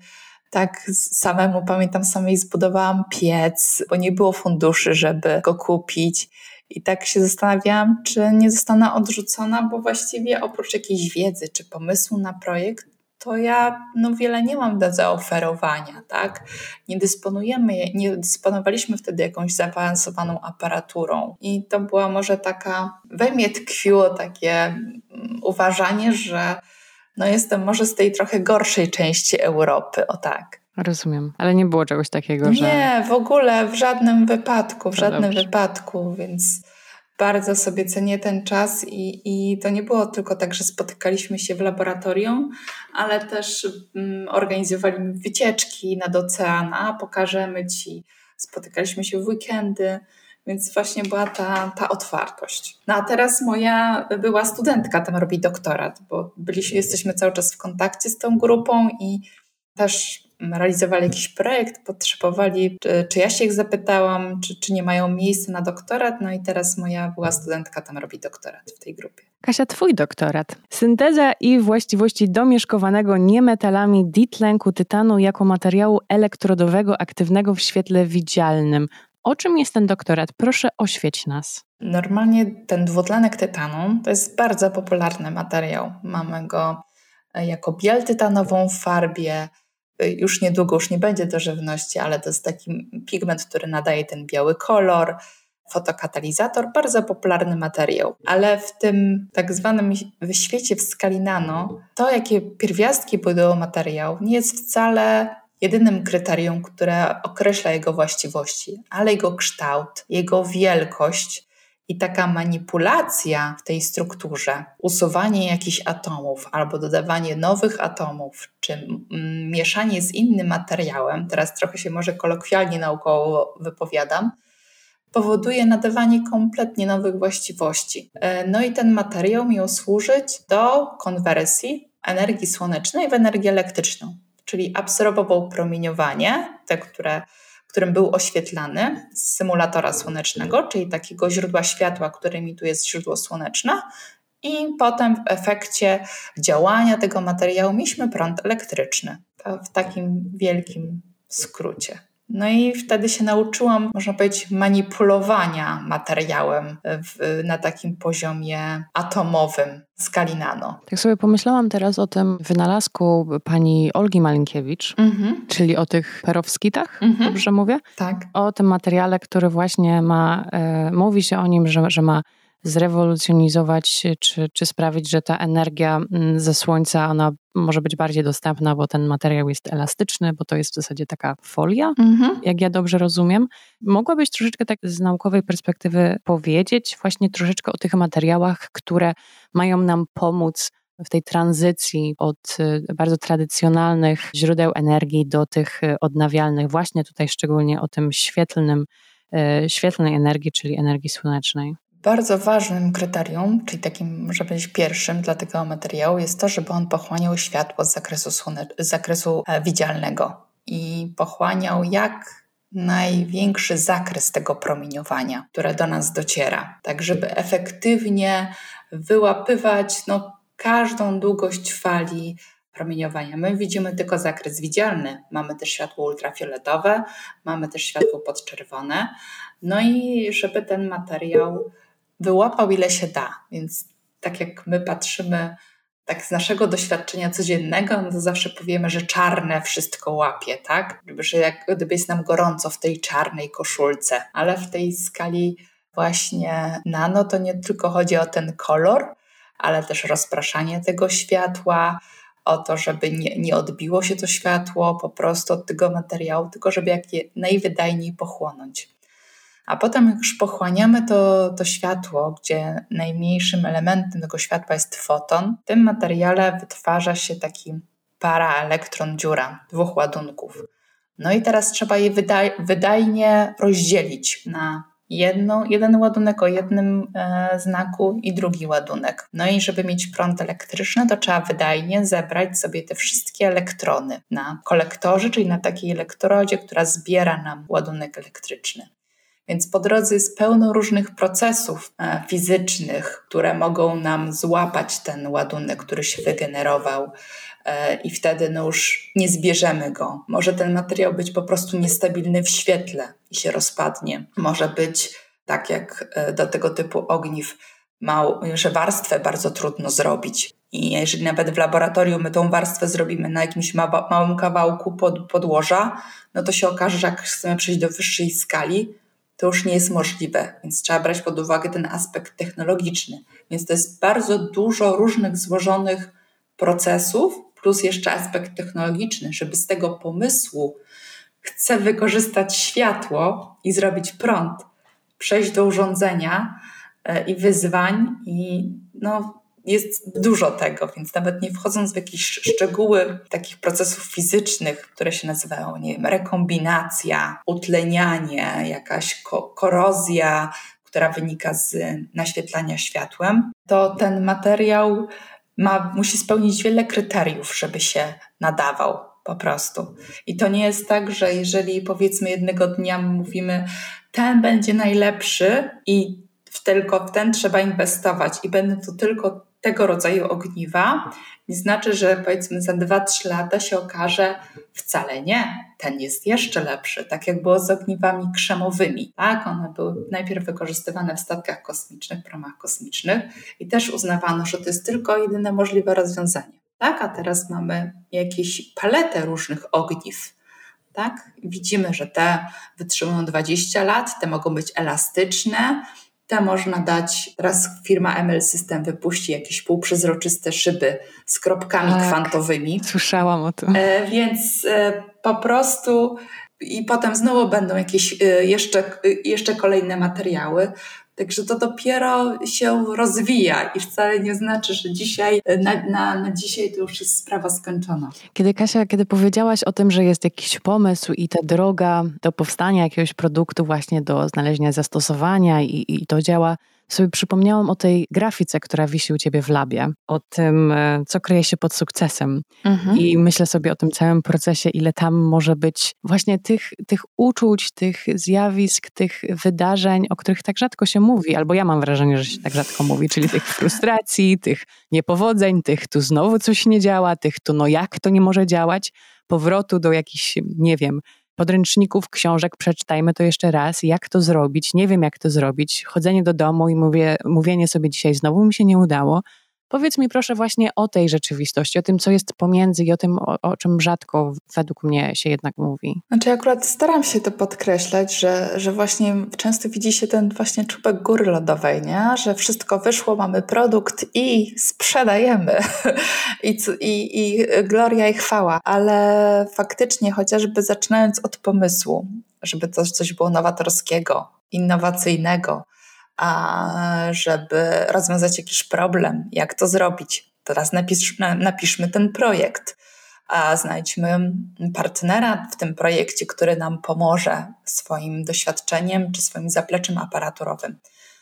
Tak samemu pamiętam, samej zbudowałam piec, bo nie było funduszy, żeby go kupić I tak się zastanawiałam, czy nie zostanę odrzucona, bo właściwie oprócz jakiejś wiedzy czy pomysłu na projekt, to ja no, wiele nie mam do zaoferowania, tak? Nie dysponujemy, nie dysponowaliśmy wtedy jakąś zaawansowaną aparaturą i to była może taka, we mnie tkwiło takie mm, uważanie, że no jestem może z tej trochę gorszej części Europy, o tak. Rozumiem, ale nie było czegoś takiego, że... Nie, w ogóle w żadnym wypadku, w żadnym dobrze. wypadku, więc bardzo sobie cenię ten czas i, i to nie było tylko tak, że spotykaliśmy się w laboratorium, ale też mm, organizowaliśmy wycieczki nad oceana, pokażemy Ci, spotykaliśmy się w weekendy, więc właśnie była ta, ta otwartość. No a teraz moja była studentka tam robi doktorat, bo byliśmy, jesteśmy cały czas w kontakcie z tą grupą i też realizowali jakiś projekt, potrzebowali, czy, czy ja się ich zapytałam, czy, czy nie mają miejsca na doktorat, no i teraz moja była studentka tam robi doktorat w tej grupie. Kasia, twój doktorat. Synteza i właściwości domieszkowanego niemetalami ditlenku tytanu jako materiału elektrodowego aktywnego w świetle widzialnym. O czym jest ten doktorat? Proszę oświeć nas. Normalnie ten dwutlenek tytanu to jest bardzo popularny materiał. Mamy go e, jako biel tytanową w farbie, już niedługo już nie będzie do żywności, ale to jest taki pigment, który nadaje ten biały kolor. Fotokatalizator, bardzo popularny materiał, ale w tym tak zwanym świecie w skali nano, to jakie pierwiastki budują materiał, nie jest wcale jedynym kryterium, które określa jego właściwości, ale jego kształt, jego wielkość, i taka manipulacja w tej strukturze, usuwanie jakichś atomów albo dodawanie nowych atomów, czy mm, mieszanie z innym materiałem, teraz trochę się może kolokwialnie naukowo wypowiadam, powoduje nadawanie kompletnie nowych właściwości. E, no i ten materiał miał służyć do konwersji energii słonecznej w energię elektryczną, czyli absorbował promieniowanie, te, które którym był oświetlany z symulatora słonecznego, czyli takiego źródła światła, które emituje źródło słoneczne. I potem w efekcie działania tego materiału mieliśmy prąd elektryczny. w takim wielkim skrócie. No i wtedy się nauczyłam, można powiedzieć, manipulowania materiałem w, na takim poziomie atomowym, skali nano. Tak sobie pomyślałam teraz o tym wynalazku pani Olgi Malinkiewicz, mhm. czyli o tych perowskitach, mhm. dobrze mówię? Tak. O tym materiale, który właśnie ma, e, mówi się o nim, że, że ma zrewolucjonizować, czy, czy sprawić, że ta energia mm, ze słońca, ona może być bardziej dostępna, bo ten materiał jest elastyczny, bo to jest w zasadzie taka folia, mhm. jak ja dobrze rozumiem. Mogłabyś troszeczkę tak z naukowej perspektywy powiedzieć właśnie troszeczkę o tych materiałach, które mają nam pomóc w tej tranzycji od y, bardzo tradycjonalnych źródeł energii do tych y, odnawialnych, właśnie tutaj szczególnie o tym świetlnym, y, świetlnej energii, czyli energii słonecznej. Bardzo ważnym kryterium, czyli takim, może być pierwszym dla tego materiału, jest to, żeby on pochłaniał światło z zakresu, słone- z zakresu e, widzialnego i pochłaniał jak największy zakres tego promieniowania, które do nas dociera, tak żeby efektywnie wyłapywać no, każdą długość fali promieniowania. My widzimy tylko zakres widzialny, mamy też światło ultrafioletowe, mamy też światło podczerwone, no i żeby ten materiał wyłapał ile się da. Więc tak jak my patrzymy tak z naszego doświadczenia codziennego, no to zawsze powiemy, że czarne wszystko łapie, tak? Że jak gdyby jest nam gorąco w tej czarnej koszulce, ale w tej skali właśnie nano to nie tylko chodzi o ten kolor, ale też rozpraszanie tego światła, o to, żeby nie, nie odbiło się to światło po prostu od tego materiału, tylko żeby jak najwydajniej pochłonąć. A potem, jak już pochłaniamy to, to światło, gdzie najmniejszym elementem tego światła jest foton, w tym materiale wytwarza się taki paraelektron dziura dwóch ładunków. No i teraz trzeba je wydaj, wydajnie rozdzielić na jedno, jeden ładunek o jednym e, znaku i drugi ładunek. No i żeby mieć prąd elektryczny, to trzeba wydajnie zebrać sobie te wszystkie elektrony na kolektorze, czyli na takiej elektrodzie, która zbiera nam ładunek elektryczny. Więc po drodze jest pełno różnych procesów e, fizycznych, które mogą nam złapać ten ładunek, który się wygenerował, e, i wtedy no już nie zbierzemy go. Może ten materiał być po prostu niestabilny w świetle i się rozpadnie. Może być tak jak e, do tego typu ogniw, że warstwę bardzo trudno zrobić. I jeżeli nawet w laboratorium my tą warstwę zrobimy na jakimś małym kawałku pod, podłoża, no to się okaże, że jak chcemy przejść do wyższej skali, to już nie jest możliwe. Więc trzeba brać pod uwagę ten aspekt technologiczny. Więc to jest bardzo dużo różnych złożonych procesów, plus jeszcze aspekt technologiczny, żeby z tego pomysłu chcę wykorzystać światło i zrobić prąd, przejść do urządzenia e, i wyzwań i no, jest dużo tego, więc nawet nie wchodząc w jakieś szczegóły takich procesów fizycznych, które się nazywają, nie wiem, rekombinacja, utlenianie, jakaś ko korozja, która wynika z naświetlania światłem, to ten materiał ma, musi spełnić wiele kryteriów, żeby się nadawał po prostu. I to nie jest tak, że jeżeli powiedzmy jednego dnia mówimy, ten będzie najlepszy i tylko w ten trzeba inwestować i będą to tylko tego rodzaju ogniwa, nie znaczy, że powiedzmy za 2-3 lata się okaże wcale nie, ten jest jeszcze lepszy, tak jak było z ogniwami krzemowymi. Tak, one były najpierw wykorzystywane w statkach kosmicznych, promach kosmicznych i też uznawano, że to jest tylko jedyne możliwe rozwiązanie. Tak, a teraz mamy jakieś paletę różnych ogniw. Tak? Widzimy, że te wytrzymują 20 lat, te mogą być elastyczne, te można dać, teraz firma ML System wypuści jakieś półprzezroczyste szyby z kropkami tak, kwantowymi. Słyszałam o tym. E, więc e, po prostu i potem znowu będą jakieś e, jeszcze, e, jeszcze kolejne materiały. Także to dopiero się rozwija i wcale nie znaczy, że dzisiaj, na, na, na dzisiaj to już jest sprawa skończona. Kiedy Kasia, kiedy powiedziałaś o tym, że jest jakiś pomysł i ta droga do powstania jakiegoś produktu właśnie do znalezienia zastosowania i, i to działa sobie przypomniałam o tej grafice, która wisi u ciebie w labie, o tym, e, co kryje się pod sukcesem. Mhm. I myślę sobie o tym całym procesie, ile tam może być właśnie tych, tych uczuć, tych zjawisk, tych wydarzeń, o których tak rzadko się mówi, albo ja mam wrażenie, że się tak rzadko mówi, czyli tych frustracji, tych niepowodzeń, tych tu znowu coś nie działa, tych tu no jak to nie może działać, powrotu do jakichś, nie wiem, podręczników, książek, przeczytajmy to jeszcze raz, jak to zrobić, nie wiem jak to zrobić, chodzenie do domu i mówię, mówienie sobie dzisiaj znowu mi się nie udało, Powiedz mi proszę właśnie o tej rzeczywistości, o tym, co jest pomiędzy i o tym, o, o, czym rzadko według mnie się jednak mówi. Znaczy akurat staram się to podkreślać, że, że właśnie często widzi się ten właśnie czubek góry lodowej, nie? że wszystko wyszło, mamy produkt i sprzedajemy I, i, i gloria i chwała, ale faktycznie chociażby zaczynając od pomysłu, żeby to coś było nowatorskiego, innowacyjnego, żeby rozwiązać jakiś problem, jak to zrobić. Teraz napisz, napiszmy ten projekt, a znajdźmy partnera w tym projekcie, który nam pomoże swoim doświadczeniem czy swoim zapleczem aparaturowym.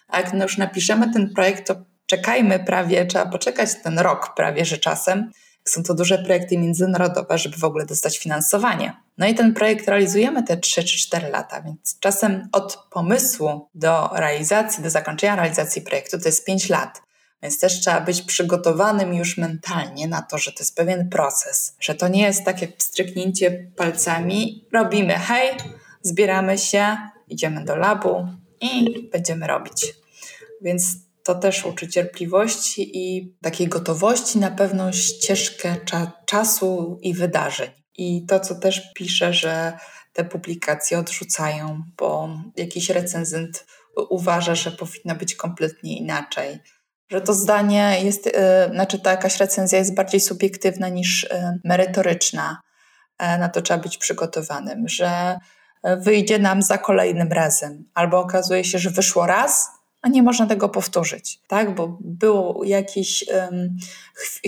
A jak już napiszemy ten projekt, to czekajmy prawie, trzeba poczekać ten rok prawie, że czasem, są to duże projekty międzynarodowe, żeby w ogóle dostać finansowanie. No i ten projekt realizujemy te 3 czy 4 lata, więc czasem od pomysłu do realizacji, do zakończenia realizacji projektu to jest 5 lat. Więc też trzeba być przygotowanym już mentalnie na to, że to jest pewien proces, że to nie jest takie stryknięcie palcami, robimy hej, zbieramy się, idziemy do labu i będziemy robić. Więc to też uczy cierpliwości i takiej gotowości na pewną ścieżkę cza czasu i wydarzeń. I to, co też piszę, że te publikacje odrzucają, bo jakiś recenzent uważa, że powinno być kompletnie inaczej. Że to zdanie jest, yy, znaczy ta jakaś recenzja jest bardziej subiektywna niż yy, merytoryczna. Yy, na to trzeba być przygotowanym, że wyjdzie nam za kolejnym razem, albo okazuje się, że wyszło raz, a nie można tego powtórzyć, tak? Bo był jakiś um,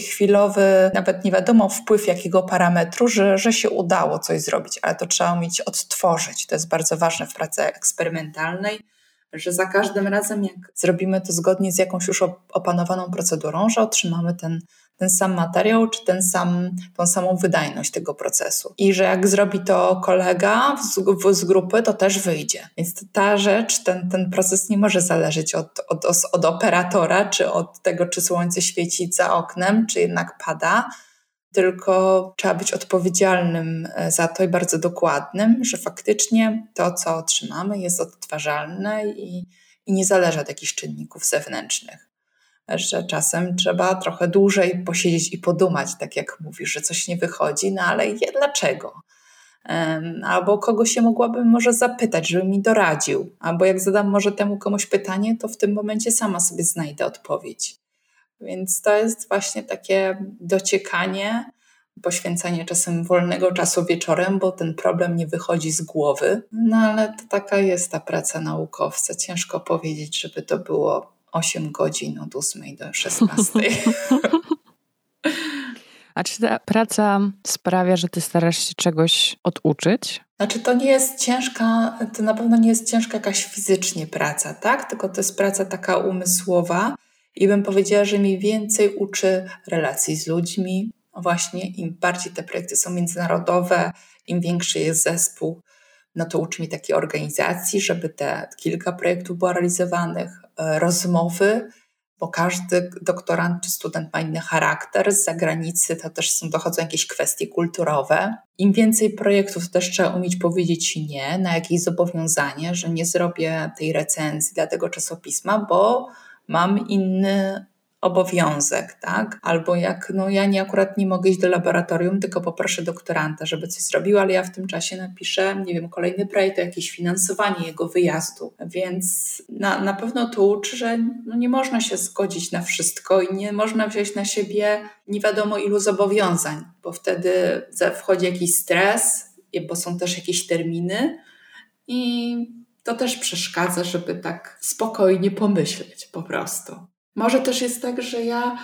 chwilowy, nawet nie wiadomo wpływ jakiego parametru, że, że się udało coś zrobić, ale to trzeba umieć odtworzyć. To jest bardzo ważne w pracy eksperymentalnej, że za każdym razem, jak zrobimy to zgodnie z jakąś już opanowaną procedurą, że otrzymamy ten ten sam materiał, czy ten sam, tą samą wydajność tego procesu. I że jak zrobi to kolega z, z grupy, to też wyjdzie. Więc ta rzecz, ten, ten proces nie może zależeć od, od, od operatora, czy od tego, czy słońce świeci za oknem, czy jednak pada tylko trzeba być odpowiedzialnym e, za to i bardzo dokładnym, że faktycznie to, co otrzymamy, jest odtwarzalne i, i nie zależy od jakichś czynników zewnętrznych. Że czasem trzeba trochę dłużej posiedzieć i podumać, tak jak mówisz, że coś nie wychodzi, no ale dlaczego? Albo kogo się mogłabym może zapytać, żeby mi doradził. Albo jak zadam może temu komuś pytanie, to w tym momencie sama sobie znajdę odpowiedź. Więc to jest właśnie takie dociekanie, poświęcanie czasem wolnego czasu wieczorem, bo ten problem nie wychodzi z głowy. No ale to taka jest ta praca naukowca. Ciężko powiedzieć, żeby to było 8 godzin od 8 do 16. A czy ta praca sprawia, że ty starasz się czegoś oduczyć? Znaczy, to nie jest ciężka, to na pewno nie jest ciężka jakaś fizycznie praca, tak? Tylko to jest praca taka umysłowa i bym powiedziała, że mi więcej uczy relacji z ludźmi. Właśnie im bardziej te projekty są międzynarodowe, im większy jest zespół, no to uczy mi takiej organizacji, żeby te kilka projektów było realizowanych, e, rozmowy, bo każdy doktorant czy student ma inny charakter. Z zagranicy to też są, dochodzą jakieś kwestie kulturowe. Im więcej projektów, też trzeba umieć powiedzieć nie, na jakieś zobowiązanie, że nie zrobię tej recenzji dla tego czasopisma, bo mam inny obowiązek, tak? Albo jak, no ja nie akurat nie mogę iść do laboratorium, tylko poproszę doktoranta, żeby coś zrobił, ale ja w tym czasie napiszę, nie wiem, kolejny projekt, jakieś finansowanie jego wyjazdu. Więc na, na pewno to uczy, że no nie można się zgodzić na wszystko i nie można wziąć na siebie nie wiadomo ilu zobowiązań, bo wtedy wchodzi jakiś stres, bo są też jakieś terminy i to też przeszkadza, żeby tak spokojnie pomyśleć po prostu. Może też jest tak, że ja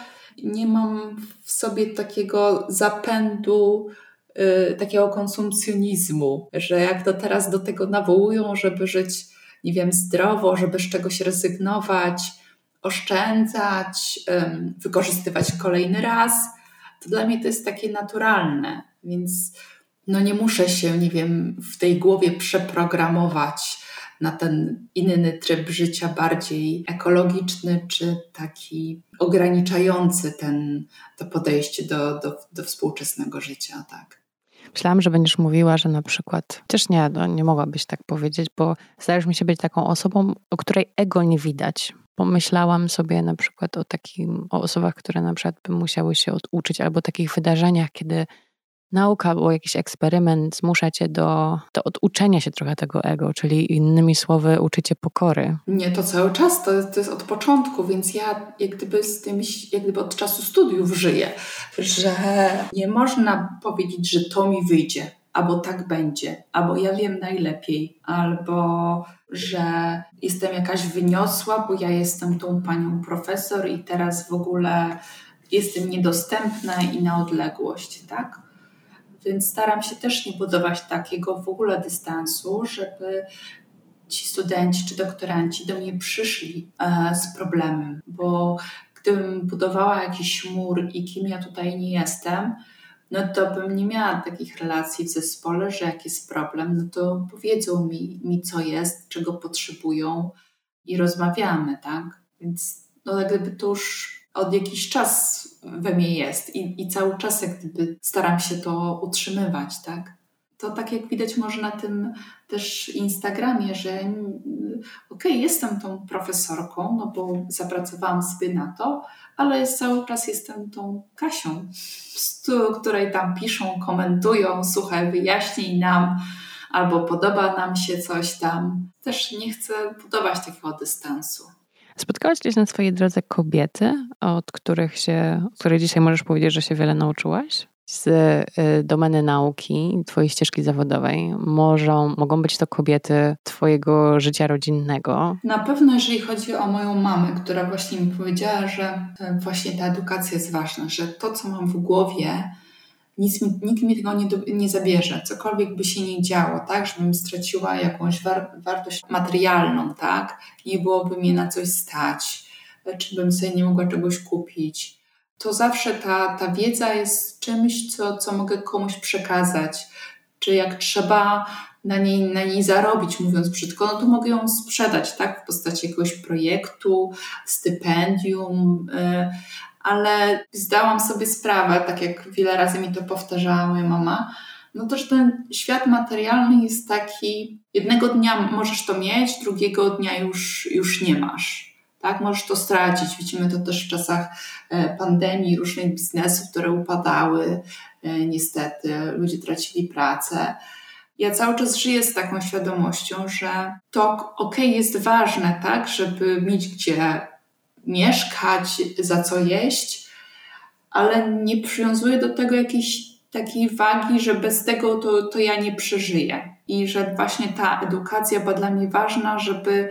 nie mam w sobie takiego zapędu, yy, takiego konsumpcjonizmu, że jak to teraz do tego nawołują, żeby żyć, nie wiem, zdrowo, żeby z czegoś rezygnować, oszczędzać, yy, wykorzystywać kolejny raz, to dla mnie to jest takie naturalne, więc no nie muszę się, nie wiem, w tej głowie przeprogramować na ten inny tryb życia, bardziej ekologiczny, czy taki ograniczający ten, to podejście do, do, do współczesnego życia, tak. Myślałam, że będziesz mówiła, że na przykład, chociaż nie, no nie mogłabyś tak powiedzieć, bo zdajesz mi się być taką osobą, o której ego nie widać. Pomyślałam sobie na przykład o takim, o osobach, które na przykład by musiały się oduczyć, albo takich wydarzeniach, kiedy nauka albo jakiś eksperyment zmusza cię do, do oduczenia się trochę tego ego, czyli innymi słowy uczycie pokory. Nie, to cały czas, to, to jest od początku, więc ja jak gdyby z tym, jak gdyby od czasu studiów żyję, że nie można powiedzieć, że to mi wyjdzie, albo tak będzie, albo ja wiem najlepiej, albo że jestem jakaś wyniosła, bo ja jestem tą panią profesor i teraz w ogóle jestem niedostępna i na odległość, tak? Więc staram się też nie budować takiego w ogóle dystansu, żeby ci studenci czy doktoranci do mnie przyszli e, z problemem, bo gdybym budowała jakiś mur i kim ja tutaj nie jestem, no to bym nie miała takich relacji w zespole, że jak jest problem, no to powiedzą mi, mi co jest, czego potrzebują i rozmawiamy, tak? Więc no, gdyby to już od jakiś czas we mnie jest i, i cały czas jak gdyby staram się to utrzymywać, tak? To tak jak widać może na tym też Instagramie, że okej, okay, jestem tą profesorką, no bo zapracowałam sobie na to, ale cały czas jestem tą Kasią, której tam piszą, komentują, słuchaj, wyjaśnij nam, albo podoba nam się coś tam. Też nie chcę budować takiego dystansu. Spotkałaś gdzieś na swojej drodze kobiety, od których się, której dzisiaj możesz powiedzieć, że się wiele nauczyłaś? Z y, domeny nauki, twojej ścieżki zawodowej. Możą, mogą być to kobiety twojego życia rodzinnego. Na pewno, jeżeli chodzi o moją mamę, która właśnie mi powiedziała, że e, właśnie ta edukacja jest ważna, że to, co mam w głowie, nic nikt mi tego nie, nie zabierze, cokolwiek by się nie działo, tak, żebym straciła jakąś war, wartość materialną, tak, nie byłoby mnie na coś stać, czy bym sobie nie mogła czegoś kupić. To zawsze ta, ta wiedza jest czymś, co, co mogę komuś przekazać, czy jak trzeba na niej, na niej zarobić, mówiąc brzydko, no to mogę ją sprzedać, tak, w postaci jakiegoś projektu, stypendium, yy, ale zdałam sobie sprawę, tak jak wiele razy mi to powtarzała moja mama, no to, że ten świat materialny jest taki, jednego dnia możesz to mieć, drugiego dnia już, już nie masz. Tak, możesz to stracić. Widzimy to też w czasach e, pandemii, różnych biznesów, które upadały. E, niestety, ludzie tracili pracę. Ja cały czas żyję z taką świadomością, że to ok, jest ważne, tak, żeby mieć gdzie mieszkać, za co jeść, ale nie przywiązuję do tego jakiejś takiej wagi, że bez tego to, to ja nie przeżyję. I że właśnie ta edukacja była dla mnie ważna, żeby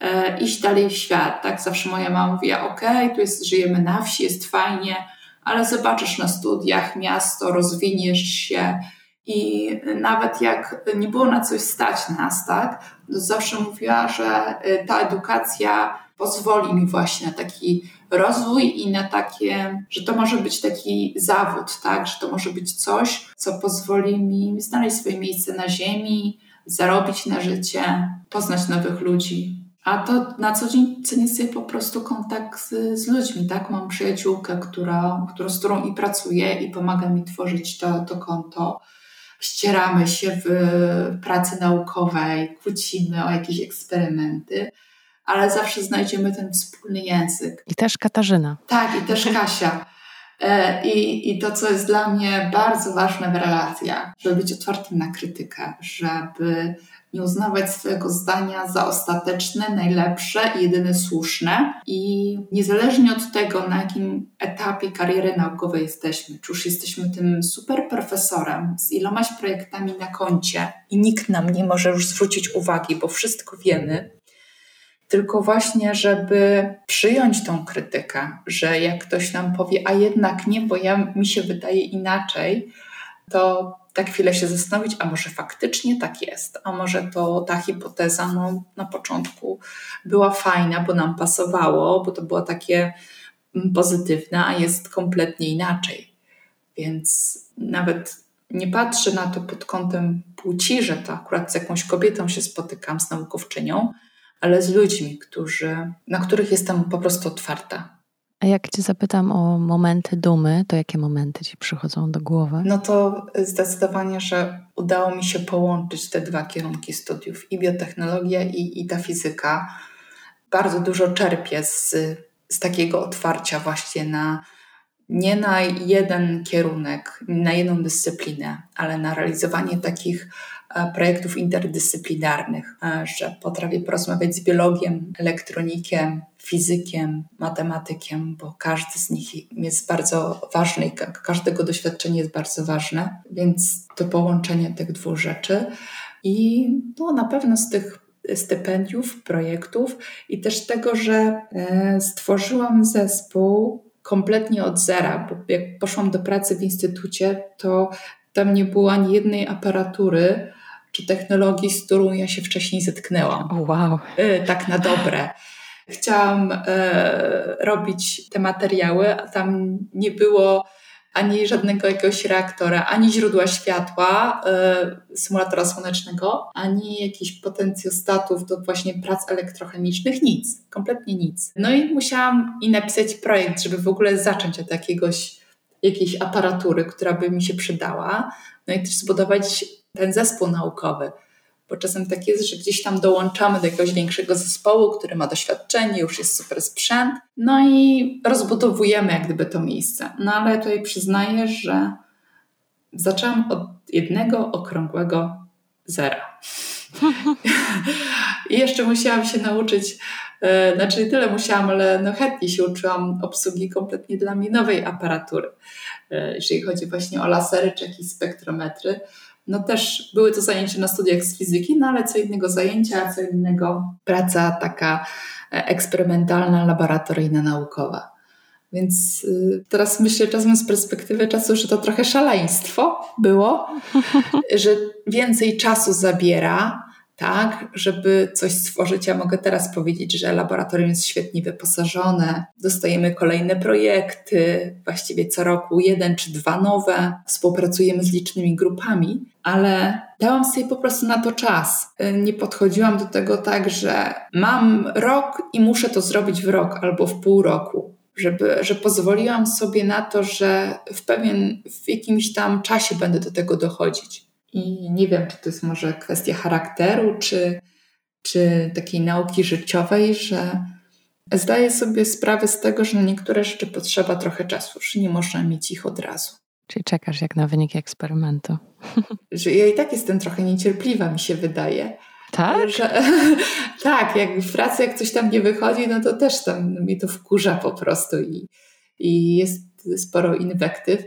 e, iść dalej w świat. Tak zawsze moja mama mówiła, ok, tu jest, żyjemy na wsi, jest fajnie, ale zobaczysz na studiach miasto, rozwiniesz się i nawet jak nie było na coś stać nas, tak, to zawsze mówiła, że e, ta edukacja pozwoli mi właśnie na taki rozwój i na takie, że to może być taki zawód, tak, że to może być coś, co pozwoli mi znaleźć swoje miejsce na ziemi, zarobić na życie, poznać nowych ludzi. A to na co dzień cenię sobie po prostu kontakt z, z ludźmi, tak? Mam przyjaciółkę, która, która, z którą i pracuję i pomaga mi tworzyć to, to konto. Ścieramy się w pracy naukowej, kłócimy o jakieś eksperymenty ale zawsze znajdziemy ten wspólny język. I też Katarzyna. Tak, i też Kasia. E, I, I to, co jest dla mnie bardzo ważne w relacjach, żeby być otwartym na krytykę, żeby nie uznawać swojego zdania za ostateczne, najlepsze i jedyne słuszne. I niezależnie od tego, na jakim etapie kariery naukowej jesteśmy, czy już jesteśmy tym super profesorem z ilomaś projektami na koncie i nikt nam nie może już zwrócić uwagi, bo wszystko wiemy, tylko właśnie, żeby przyjąć tą krytykę, że jak ktoś nam powie, a jednak nie, bo ja, mi się wydaje inaczej, to tak chwilę się zastanowić, a może faktycznie tak jest, a może to ta hipoteza no, na początku była fajna, bo nam pasowało, bo to było takie mm, pozytywne, a jest kompletnie inaczej. Więc nawet nie patrzę na to pod kątem płci, że to akurat z jakąś kobietą się spotykam, z naukowczynią, ale z ludźmi, którzy, na których jestem po prostu otwarta. A jak Cię zapytam o momenty dumy, to jakie momenty Ci przychodzą do głowy? No to zdecydowanie, że udało mi się połączyć te dwa kierunki studiów i biotechnologia, i, i ta fizyka. Bardzo dużo czerpię z, z takiego otwarcia właśnie na nie na jeden kierunek, na jedną dyscyplinę, ale na realizowanie takich projektów interdyscyplinarnych, e, że potrafię porozmawiać z biologiem, elektronikiem, fizykiem, matematykiem, bo każdy z nich jest bardzo ważny i każdego doświadczenie jest bardzo ważne, więc to połączenie tych dwóch rzeczy i no, na pewno z tych stypendiów, projektów i też tego, że e, stworzyłam zespół kompletnie od zera, bo jak poszłam do pracy w instytucie, to tam nie było ani jednej aparatury, czy technologii, z którą ja się wcześniej zetknęłam. Oh, wow. E, tak na dobre. Chciałam e, robić te materiały, a tam nie było ani żadnego jakiegoś reaktora, ani źródła światła, e, symulatora słonecznego, ani jakichś potencjostatów do właśnie prac elektrochemicznych, nic, kompletnie nic. No i musiałam i napisać projekt, żeby w ogóle zacząć od jakiegoś, jakiejś aparatury, która by mi się przydała, no i też zbudować ten zespół naukowy. Bo czasem tak jest, że gdzieś tam dołączamy do jakiegoś większego zespołu, który ma doświadczenie, już jest super sprzęt, no i rozbudowujemy jak gdyby to miejsce. No ale tutaj przyznaję, że zaczęłam od jednego okrągłego zera. I jeszcze musiałam się nauczyć, e, znaczy tyle musiałam, ale no chętnie się uczyłam obsługi kompletnie dla mnie nowej aparatury, e, jeżeli chodzi właśnie o lasery czy jakieś spektrometry no też były to zajęcia na studiach z fizyki, no ale co innego zajęcia, co innego praca taka e, eksperymentalna, laboratoryjna, naukowa. Więc y, teraz myślę czasem z perspektywy czasu, że to trochę szaleństwo było, że więcej czasu zabiera, tak, żeby coś stworzyć. Ja mogę teraz powiedzieć, że laboratorium jest świetnie wyposażone, dostajemy kolejne projekty, właściwie co roku jeden czy dwa nowe, współpracujemy z licznymi grupami, ale dałam sobie po prostu na to czas. Nie podchodziłam do tego tak, że mam rok i muszę to zrobić w rok albo w pół roku. żeby, że pozwoliłam sobie na to, że w pewien, w jakimś tam czasie będę do tego dochodzić. I nie wiem, czy to jest może kwestia charakteru, czy, czy takiej nauki życiowej, że zdaję sobie sprawę z tego, że na niektóre rzeczy potrzeba trochę czasu, że nie można mieć ich od razu. Czyli czekasz jak na wyniki eksperymentu. Że ja i tak jestem trochę niecierpliwa, mi się wydaje. Tak? Że, tak, jak w pracy jak coś tam nie wychodzi, no to też tam mnie to wkurza po prostu i, i jest sporo inwektyw.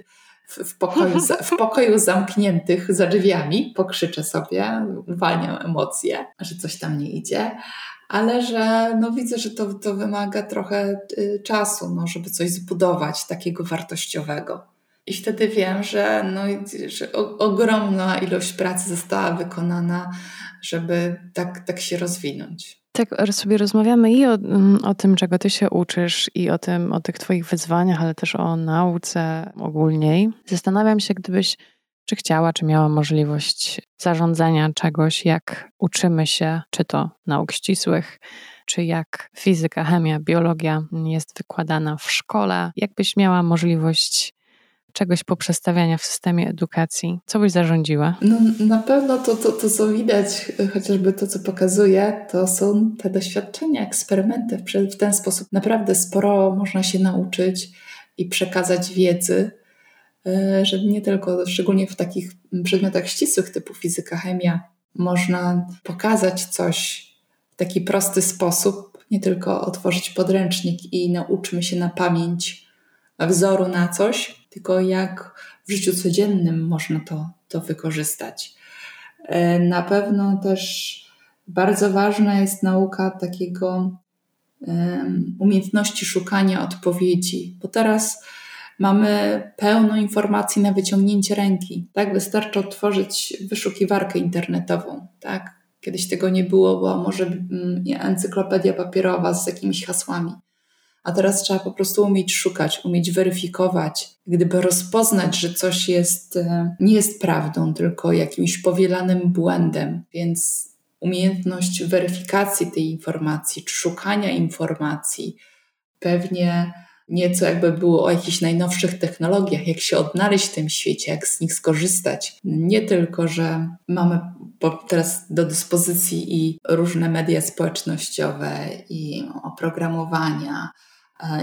W, pokoju, w pokoju zamkniętych za drzwiami pokrzyczę sobie, uwalniam emocje, że coś tam nie idzie, ale że no widzę, że to, to wymaga trochę y, czasu, no, żeby coś zbudować takiego wartościowego. I wtedy wiem, że, no, że ogromna ilość pracy została wykonana, żeby tak, tak się rozwinąć. Tak sobie rozmawiamy i o, mm, o tym, czego ty się uczysz, i o tym, o tych twoich wyzwaniach, ale też o nauce ogólniej. Zastanawiam się, gdybyś czy chciała, czy miała możliwość zarządzania czegoś, jak uczymy się, czy to nauk ścisłych, czy jak fizyka, chemia, biologia jest wykładana w szkole, jakbyś miała możliwość czegoś poprzestawiania w systemie edukacji? Co byś zarządziła? No, na pewno to, to, to, co widać, chociażby to, co pokazuje, to są te doświadczenia, eksperymenty. W ten sposób naprawdę sporo można się nauczyć i przekazać wiedzy, e, że nie tylko, szczególnie w takich przedmiotach ścisłych typu fizyka, chemia, można pokazać coś w taki prosty sposób, nie tylko otworzyć podręcznik i nauczmy się na pamięć wzoru na coś, tylko jak w życiu codziennym można to, to wykorzystać. E, na pewno też bardzo ważna jest nauka takiego umiejętności szukania odpowiedzi, bo teraz mamy pełno informacji na wyciągnięcie ręki. Tak, wystarczy otworzyć wyszukiwarkę internetową. Tak? Kiedyś tego nie było, była może mm, encyklopedia papierowa z jakimiś hasłami a teraz trzeba po prostu umieć szukać, umieć weryfikować, gdyby rozpoznać, że coś jest, e, nie jest prawdą, tylko jakimś powielanym błędem. Więc umiejętność weryfikacji tej informacji, czy szukania informacji, pewnie nieco jakby było o jakichś najnowszych technologiach, jak się odnaleźć w tym świecie, jak z nich skorzystać. Nie tylko, że mamy teraz do dyspozycji i różne media społecznościowe, i oprogramowania,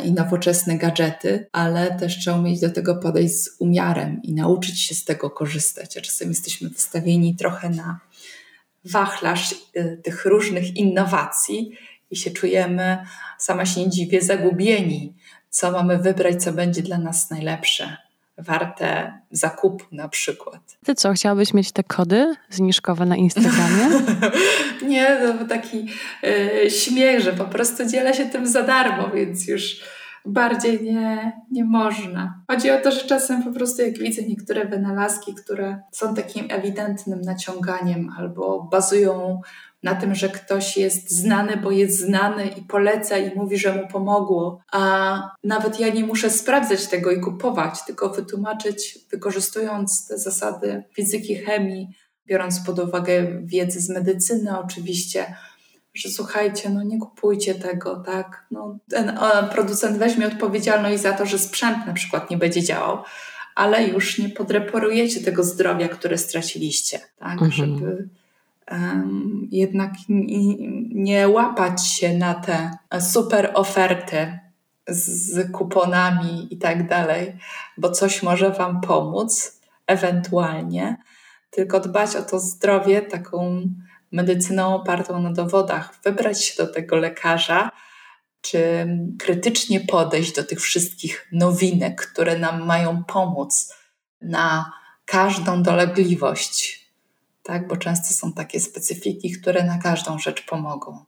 i nowoczesne gadżety, ale też trzeba umieć do tego podejść z umiarem i nauczyć się z tego korzystać. A czasem jesteśmy wystawieni trochę na wachlarz e, tych różnych innowacji i się czujemy, sama się nie dziwię, zagubieni, co mamy wybrać, co będzie dla nas najlepsze warte zakupu na przykład. Ty co, chciałabyś mieć te kody zniżkowe na Instagramie? nie, to taki yy, śmiech, że po prostu dzielę się tym za darmo, więc już bardziej nie, nie można. Chodzi o to, że czasem po prostu jak widzę niektóre wynalazki, które są takim ewidentnym naciąganiem albo bazują na tym, że ktoś jest znany, bo jest znany i poleca i mówi, że mu pomogło. A nawet ja nie muszę sprawdzać tego i kupować, tylko wytłumaczyć, wykorzystując te zasady fizyki, chemii, biorąc pod uwagę wiedzę z medycyny oczywiście, że słuchajcie, no nie kupujcie tego, tak? No, ten producent weźmie odpowiedzialność za to, że sprzęt na przykład nie będzie działał, ale już nie podreporujecie tego zdrowia, które straciliście, tak? Mhm. Żeby jednak nie łapać się na te super oferty z kuponami i tak dalej, bo coś może Wam pomóc ewentualnie, tylko dbać o to zdrowie taką medycyną opartą na dowodach, wybrać się do tego lekarza, czy krytycznie podejść do tych wszystkich nowinek, które nam mają pomóc na każdą dolegliwość tak? bo często są takie specyfiki, które na każdą rzecz pomogą.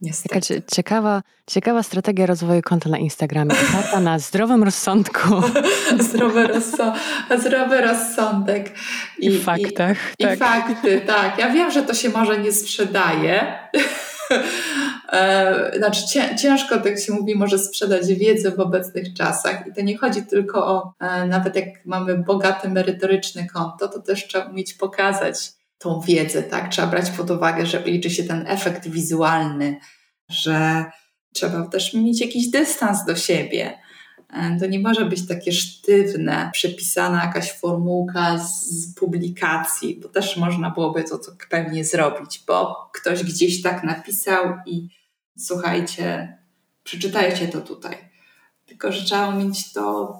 Niestety. Taka ciekawa, ciekawa strategia rozwoju konta na Instagramie, oparta na zdrowym rozsądku. Zdrowy, rozso zdrowy rozsądek. I, I faktach. I, tak. I fakty, tak. Ja wiem, że to się może nie sprzedaje. E, znaczy ciężko, tak się mówi, może sprzedać wiedzę w obecnych czasach i to nie chodzi tylko o, e, nawet jak mamy bogate merytoryczne konto, to też trzeba umieć pokazać tą wiedzę, tak? Trzeba brać pod uwagę, że liczy się ten efekt wizualny, że trzeba też mieć jakiś dystans do siebie, E, to nie może być takie sztywne, przepisana jakaś formułka z publikacji, bo też można byłoby to, to pewnie zrobić, bo ktoś gdzieś tak napisał i słuchajcie, przeczytajcie to tutaj. Tylko, że trzeba mieć to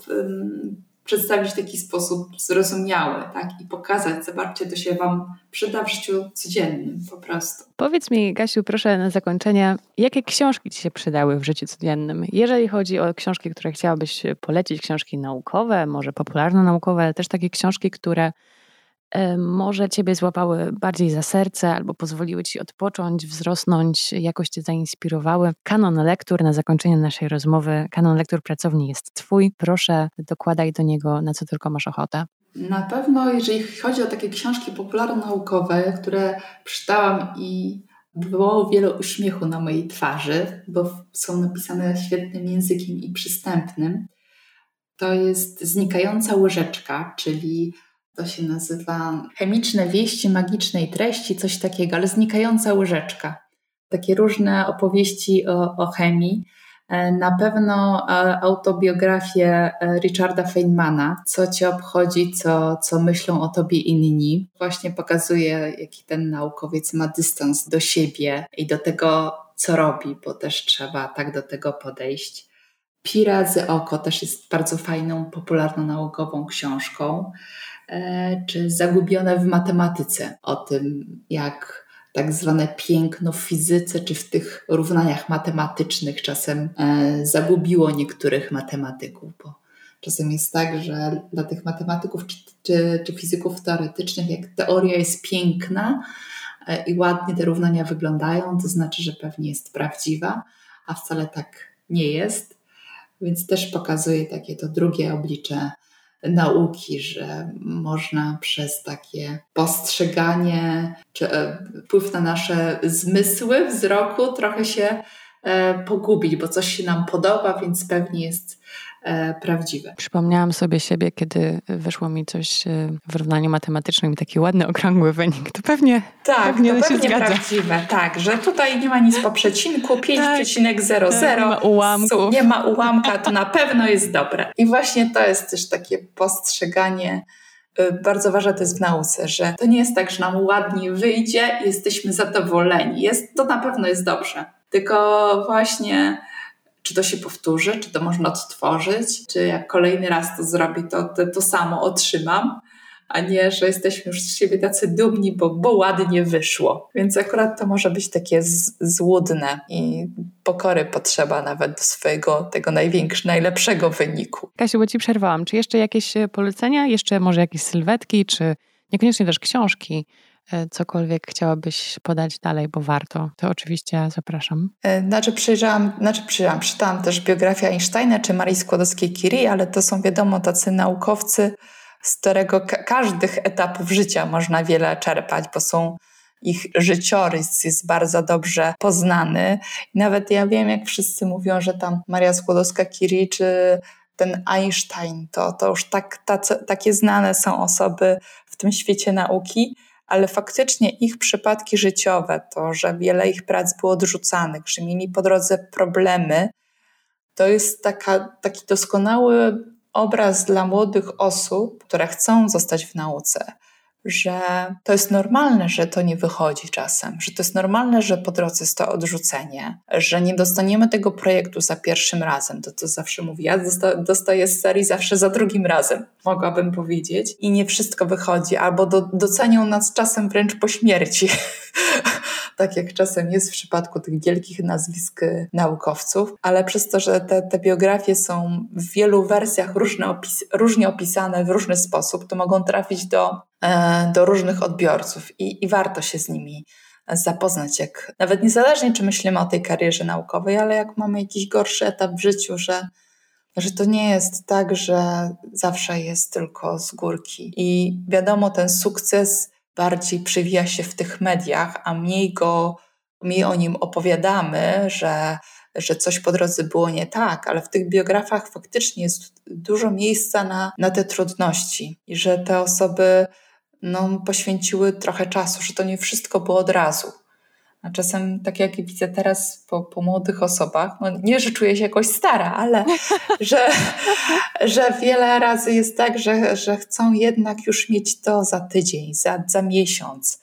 przedstawić w taki sposób zrozumiały, tak? I pokazać, zobaczcie, to się Wam przyda w życiu codziennym po prostu. Powiedz mi, Gasiu, proszę na zakończenie, jakie książki Ci się przydały w życiu codziennym? Jeżeli chodzi o książki, które chciałabyś polecić, książki naukowe, może popularno-naukowe, ale też takie książki, które może Ciebie złapały bardziej za serce albo pozwoliły Ci odpocząć, wzrosnąć, jakoś Cię zainspirowały. Kanon lektur na zakończenie naszej rozmowy, kanon lektur pracowni jest Twój. Proszę, dokładaj do niego na co tylko masz ochotę. Na pewno, jeżeli chodzi o takie książki popularno-naukowe, które przeczytałam i było wiele uśmiechu na mojej twarzy, bo są napisane świetnym językiem i przystępnym, to jest Znikająca łyżeczka, czyli to się nazywa chemiczne wieści magicznej treści, coś takiego, ale znikająca łyżeczka. Takie różne opowieści o, o chemii. E, na pewno e, autobiografię e, Richarda Feynmana, co cię obchodzi, co, co myślą o tobie inni. Właśnie pokazuje, jaki ten naukowiec ma dystans do siebie i do tego, co robi, bo też trzeba tak do tego podejść. Pira z oko też jest bardzo fajną, popularną naukową książką. E, czy zagubione w matematyce, o tym, jak tak zwane piękno w fizyce czy w tych równaniach matematycznych czasem e, zagubiło niektórych matematyków, bo czasem jest tak, że dla tych matematyków czy, czy, czy fizyków teoretycznych, jak teoria jest piękna e, i ładnie te równania wyglądają, to znaczy, że pewnie jest prawdziwa, a wcale tak nie jest. Więc też pokazuje takie to drugie oblicze nauki, że można przez takie postrzeganie czy e, wpływ na nasze zmysły wzroku trochę się e, pogubić, bo coś się nam podoba, więc pewnie jest prawdziwe. Przypomniałam sobie siebie, kiedy wyszło mi coś e, w równaniu matematycznym, taki ładny, okrągły wynik. To pewnie, tak, pewnie to się pewnie zgadza. prawdziwe. Tak, że tutaj nie ma nic po przecinku, 5,00. Tak, nie ma ułamków. Nie ma ułamka, to na pewno jest dobre. I właśnie to jest też takie postrzeganie y, bardzo ważne to jest w nauce, że to nie jest tak, że nam ładnie wyjdzie i jesteśmy zadowoleni. Jest, to na pewno jest dobrze. Tylko właśnie czy to się powtórzy, czy to można odtworzyć, czy jak kolejny raz to zrobi, to, to, to samo otrzymam, a nie, że jesteśmy już z siebie tacy dumni, bo, bo ładnie wyszło. Więc akurat to może być takie z, złudne i pokory potrzeba nawet do swojego tego największego, najlepszego wyniku. Kasiu, bo Ci przerwałam. Czy jeszcze jakieś polecenia? Jeszcze może jakieś sylwetki, czy niekoniecznie też książki? E, cokolwiek chciałabyś podać dalej, bo warto, to oczywiście zapraszam. E, znaczy przyjrzałam, znaczy przyjrzałam, czytałam też biografię Einsteina czy Marii Skłodowskiej-Curie, ale to są wiadomo tacy naukowcy, z którego ka każdych etapów życia można wiele czerpać, bo są ich życiorys jest bardzo dobrze poznany. Nawet ja wiem, jak wszyscy mówią, że tam Maria Skłodowska-Curie czy ten Einstein, to, to już tak, tacy, takie znane są osoby w tym świecie nauki, ale faktycznie ich przypadki życiowe, to, że wiele ich prac było odrzucanych, że mieli po drodze problemy, to jest taka, taki doskonały obraz dla młodych osób, które chcą zostać w nauce, że to jest normalne, że to nie wychodzi czasem, że to jest normalne, że po drodze jest to odrzucenie, że nie dostaniemy tego projektu za pierwszym razem. To to zawsze mówię, ja dostaję z serii zawsze za drugim razem, mogłabym powiedzieć. I nie wszystko wychodzi, albo do, docenią nas czasem wręcz po śmierci. tak jak czasem jest w przypadku tych wielkich nazwisk y, naukowców, ale przez to, że te, te biografie są w wielu wersjach różne opis, różnie opisane w różny sposób, to mogą trafić do, e, do różnych odbiorców i, i warto się z nimi zapoznać, jak nawet niezależnie, czy myślimy o tej karierze naukowej, ale jak mamy jakiś gorszy etap w życiu, że, że to nie jest tak, że zawsze jest tylko z górki. I wiadomo, ten sukces bardziej przywija się w tych mediach, a mniej go, mniej o nim opowiadamy, że, że coś po drodze było nie tak, ale w tych biografach faktycznie jest dużo miejsca na, na te trudności i że te osoby no, poświęciły trochę czasu, że to nie wszystko było od razu, A czasem, tak jak widzę teraz po, po młodych osobach, no nie, że czuję się jakoś stara, ale że, że wiele razy jest tak, że, że chcą jednak już mieć to za tydzień, za, za miesiąc,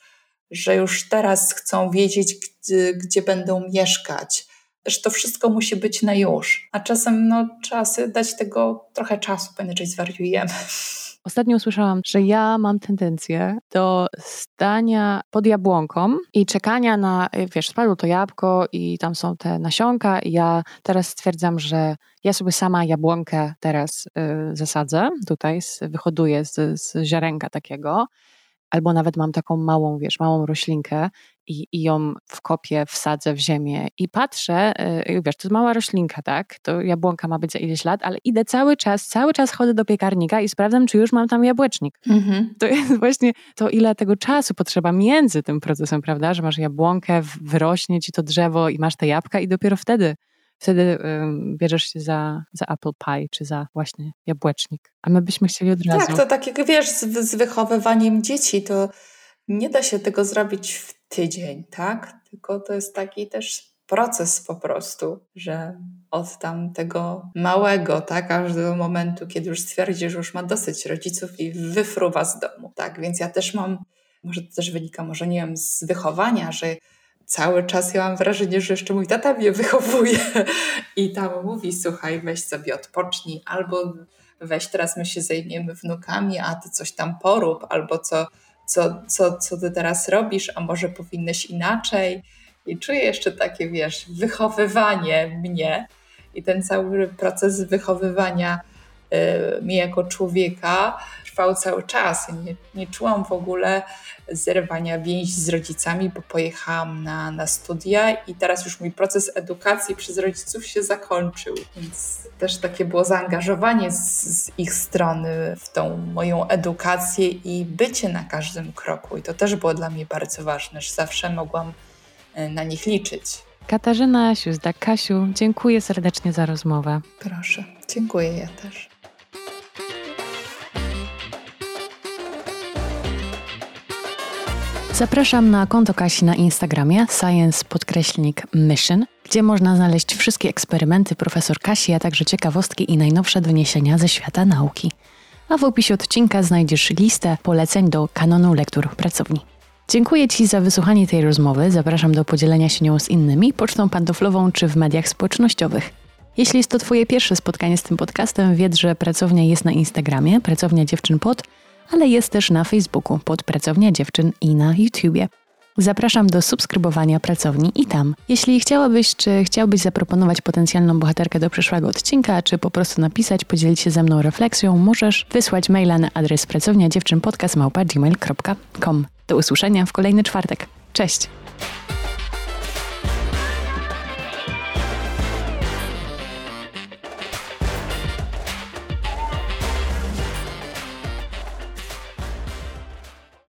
że już teraz chcą wiedzieć, gdzie, gdzie będą mieszkać, że to wszystko musi być na już. A czasem no, trzeba sobie dać tego trochę czasu, bo inaczej zwariujemy. Ostatnio usłyszałam, że ja mam tendencję do stania pod jabłonką i czekania na, wiesz, spadło to jabłko i tam są te nasionka. I ja teraz stwierdzam, że ja sobie sama jabłonkę teraz y, zasadzę, tutaj wyhoduję z, z ziarenka takiego albo nawet mam taką małą, wiesz, małą roślinkę i, i ją w kopie wsadzę w ziemię i patrzę, yy, wiesz, to jest mała roślinka, tak, to jabłonka ma być za ileś lat, ale idę cały czas, cały czas chodzę do piekarnika i sprawdzam, czy już mam tam jabłecznik. Mhm. To jest właśnie to, ile tego czasu potrzeba między tym procesem, prawda, że masz jabłonkę, wyrośnie ci to drzewo i masz te jabłka i dopiero wtedy wtedy um, bierzesz się za, za apple pie, czy za właśnie jabłecznik. A my byśmy chcieli od razu. Tak, to tak jak wiesz, z, z wychowywaniem dzieci, to nie da się tego zrobić w tydzień, tak? Tylko to jest taki też proces po prostu, że od tam tego małego, tak, aż do momentu, kiedy już stwierdzi, że już ma dosyć rodziców i wyfruwa z domu, tak? Więc ja też mam, może to też wynika, może nie wiem, z wychowania, że cały czas ja mam wrażenie, że jeszcze mój tata mnie wychowuje i tam mówi, słuchaj, weź sobie odpocznij, albo weź teraz my się zajmiemy wnukami, a ty coś tam porób, albo co, co, co, co ty teraz robisz, a może powinnyś inaczej. I czuję jeszcze takie, wiesz, wychowywanie mnie i ten cały proces wychowywania y, mnie jako człowieka trwał cały czas. Nie, nie czułam w ogóle zerwania więzi z rodzicami, bo pojechałam na, na studia i teraz już mój proces edukacji przez rodziców się zakończył. Więc też takie było zaangażowanie z, z ich strony w tą moją edukację i bycie na każdym kroku. I to też było dla mnie bardzo ważne, że zawsze mogłam e, na nich liczyć. Katarzyna Siuzda, Kasiu, dziękuję serdecznie za rozmowę. Proszę, dziękuję ja też. Zapraszam na konto Kasi na Instagramie science podkreślnik mission, gdzie można znaleźć wszystkie eksperymenty profesor Kasi, a także ciekawostki i najnowsze doniesienia ze świata nauki. A w opisie odcinka znajdziesz listę poleceń do kanonu lektur pracowni. Dziękuję Ci za wysłuchanie tej rozmowy. Zapraszam do podzielenia się nią z innymi pocztą pantoflową czy w mediach społecznościowych. Jeśli jest to Twoje pierwsze spotkanie z tym podcastem, wiedz, że pracownia jest na Instagramie, pracownia dziewczyn pod ale jest też na Facebooku pod Pracownia Dziewczyn i na YouTubie. Zapraszam do subskrybowania pracowni i tam. Jeśli chciałabyś, czy chciałbyś zaproponować potencjalną bohaterkę do przyszłego odcinka, czy po prostu napisać, podzielić się ze mną refleksją, możesz wysłać maila na adres pracownia dziewczyn Do usłyszenia w kolejny czwartek. Cześć!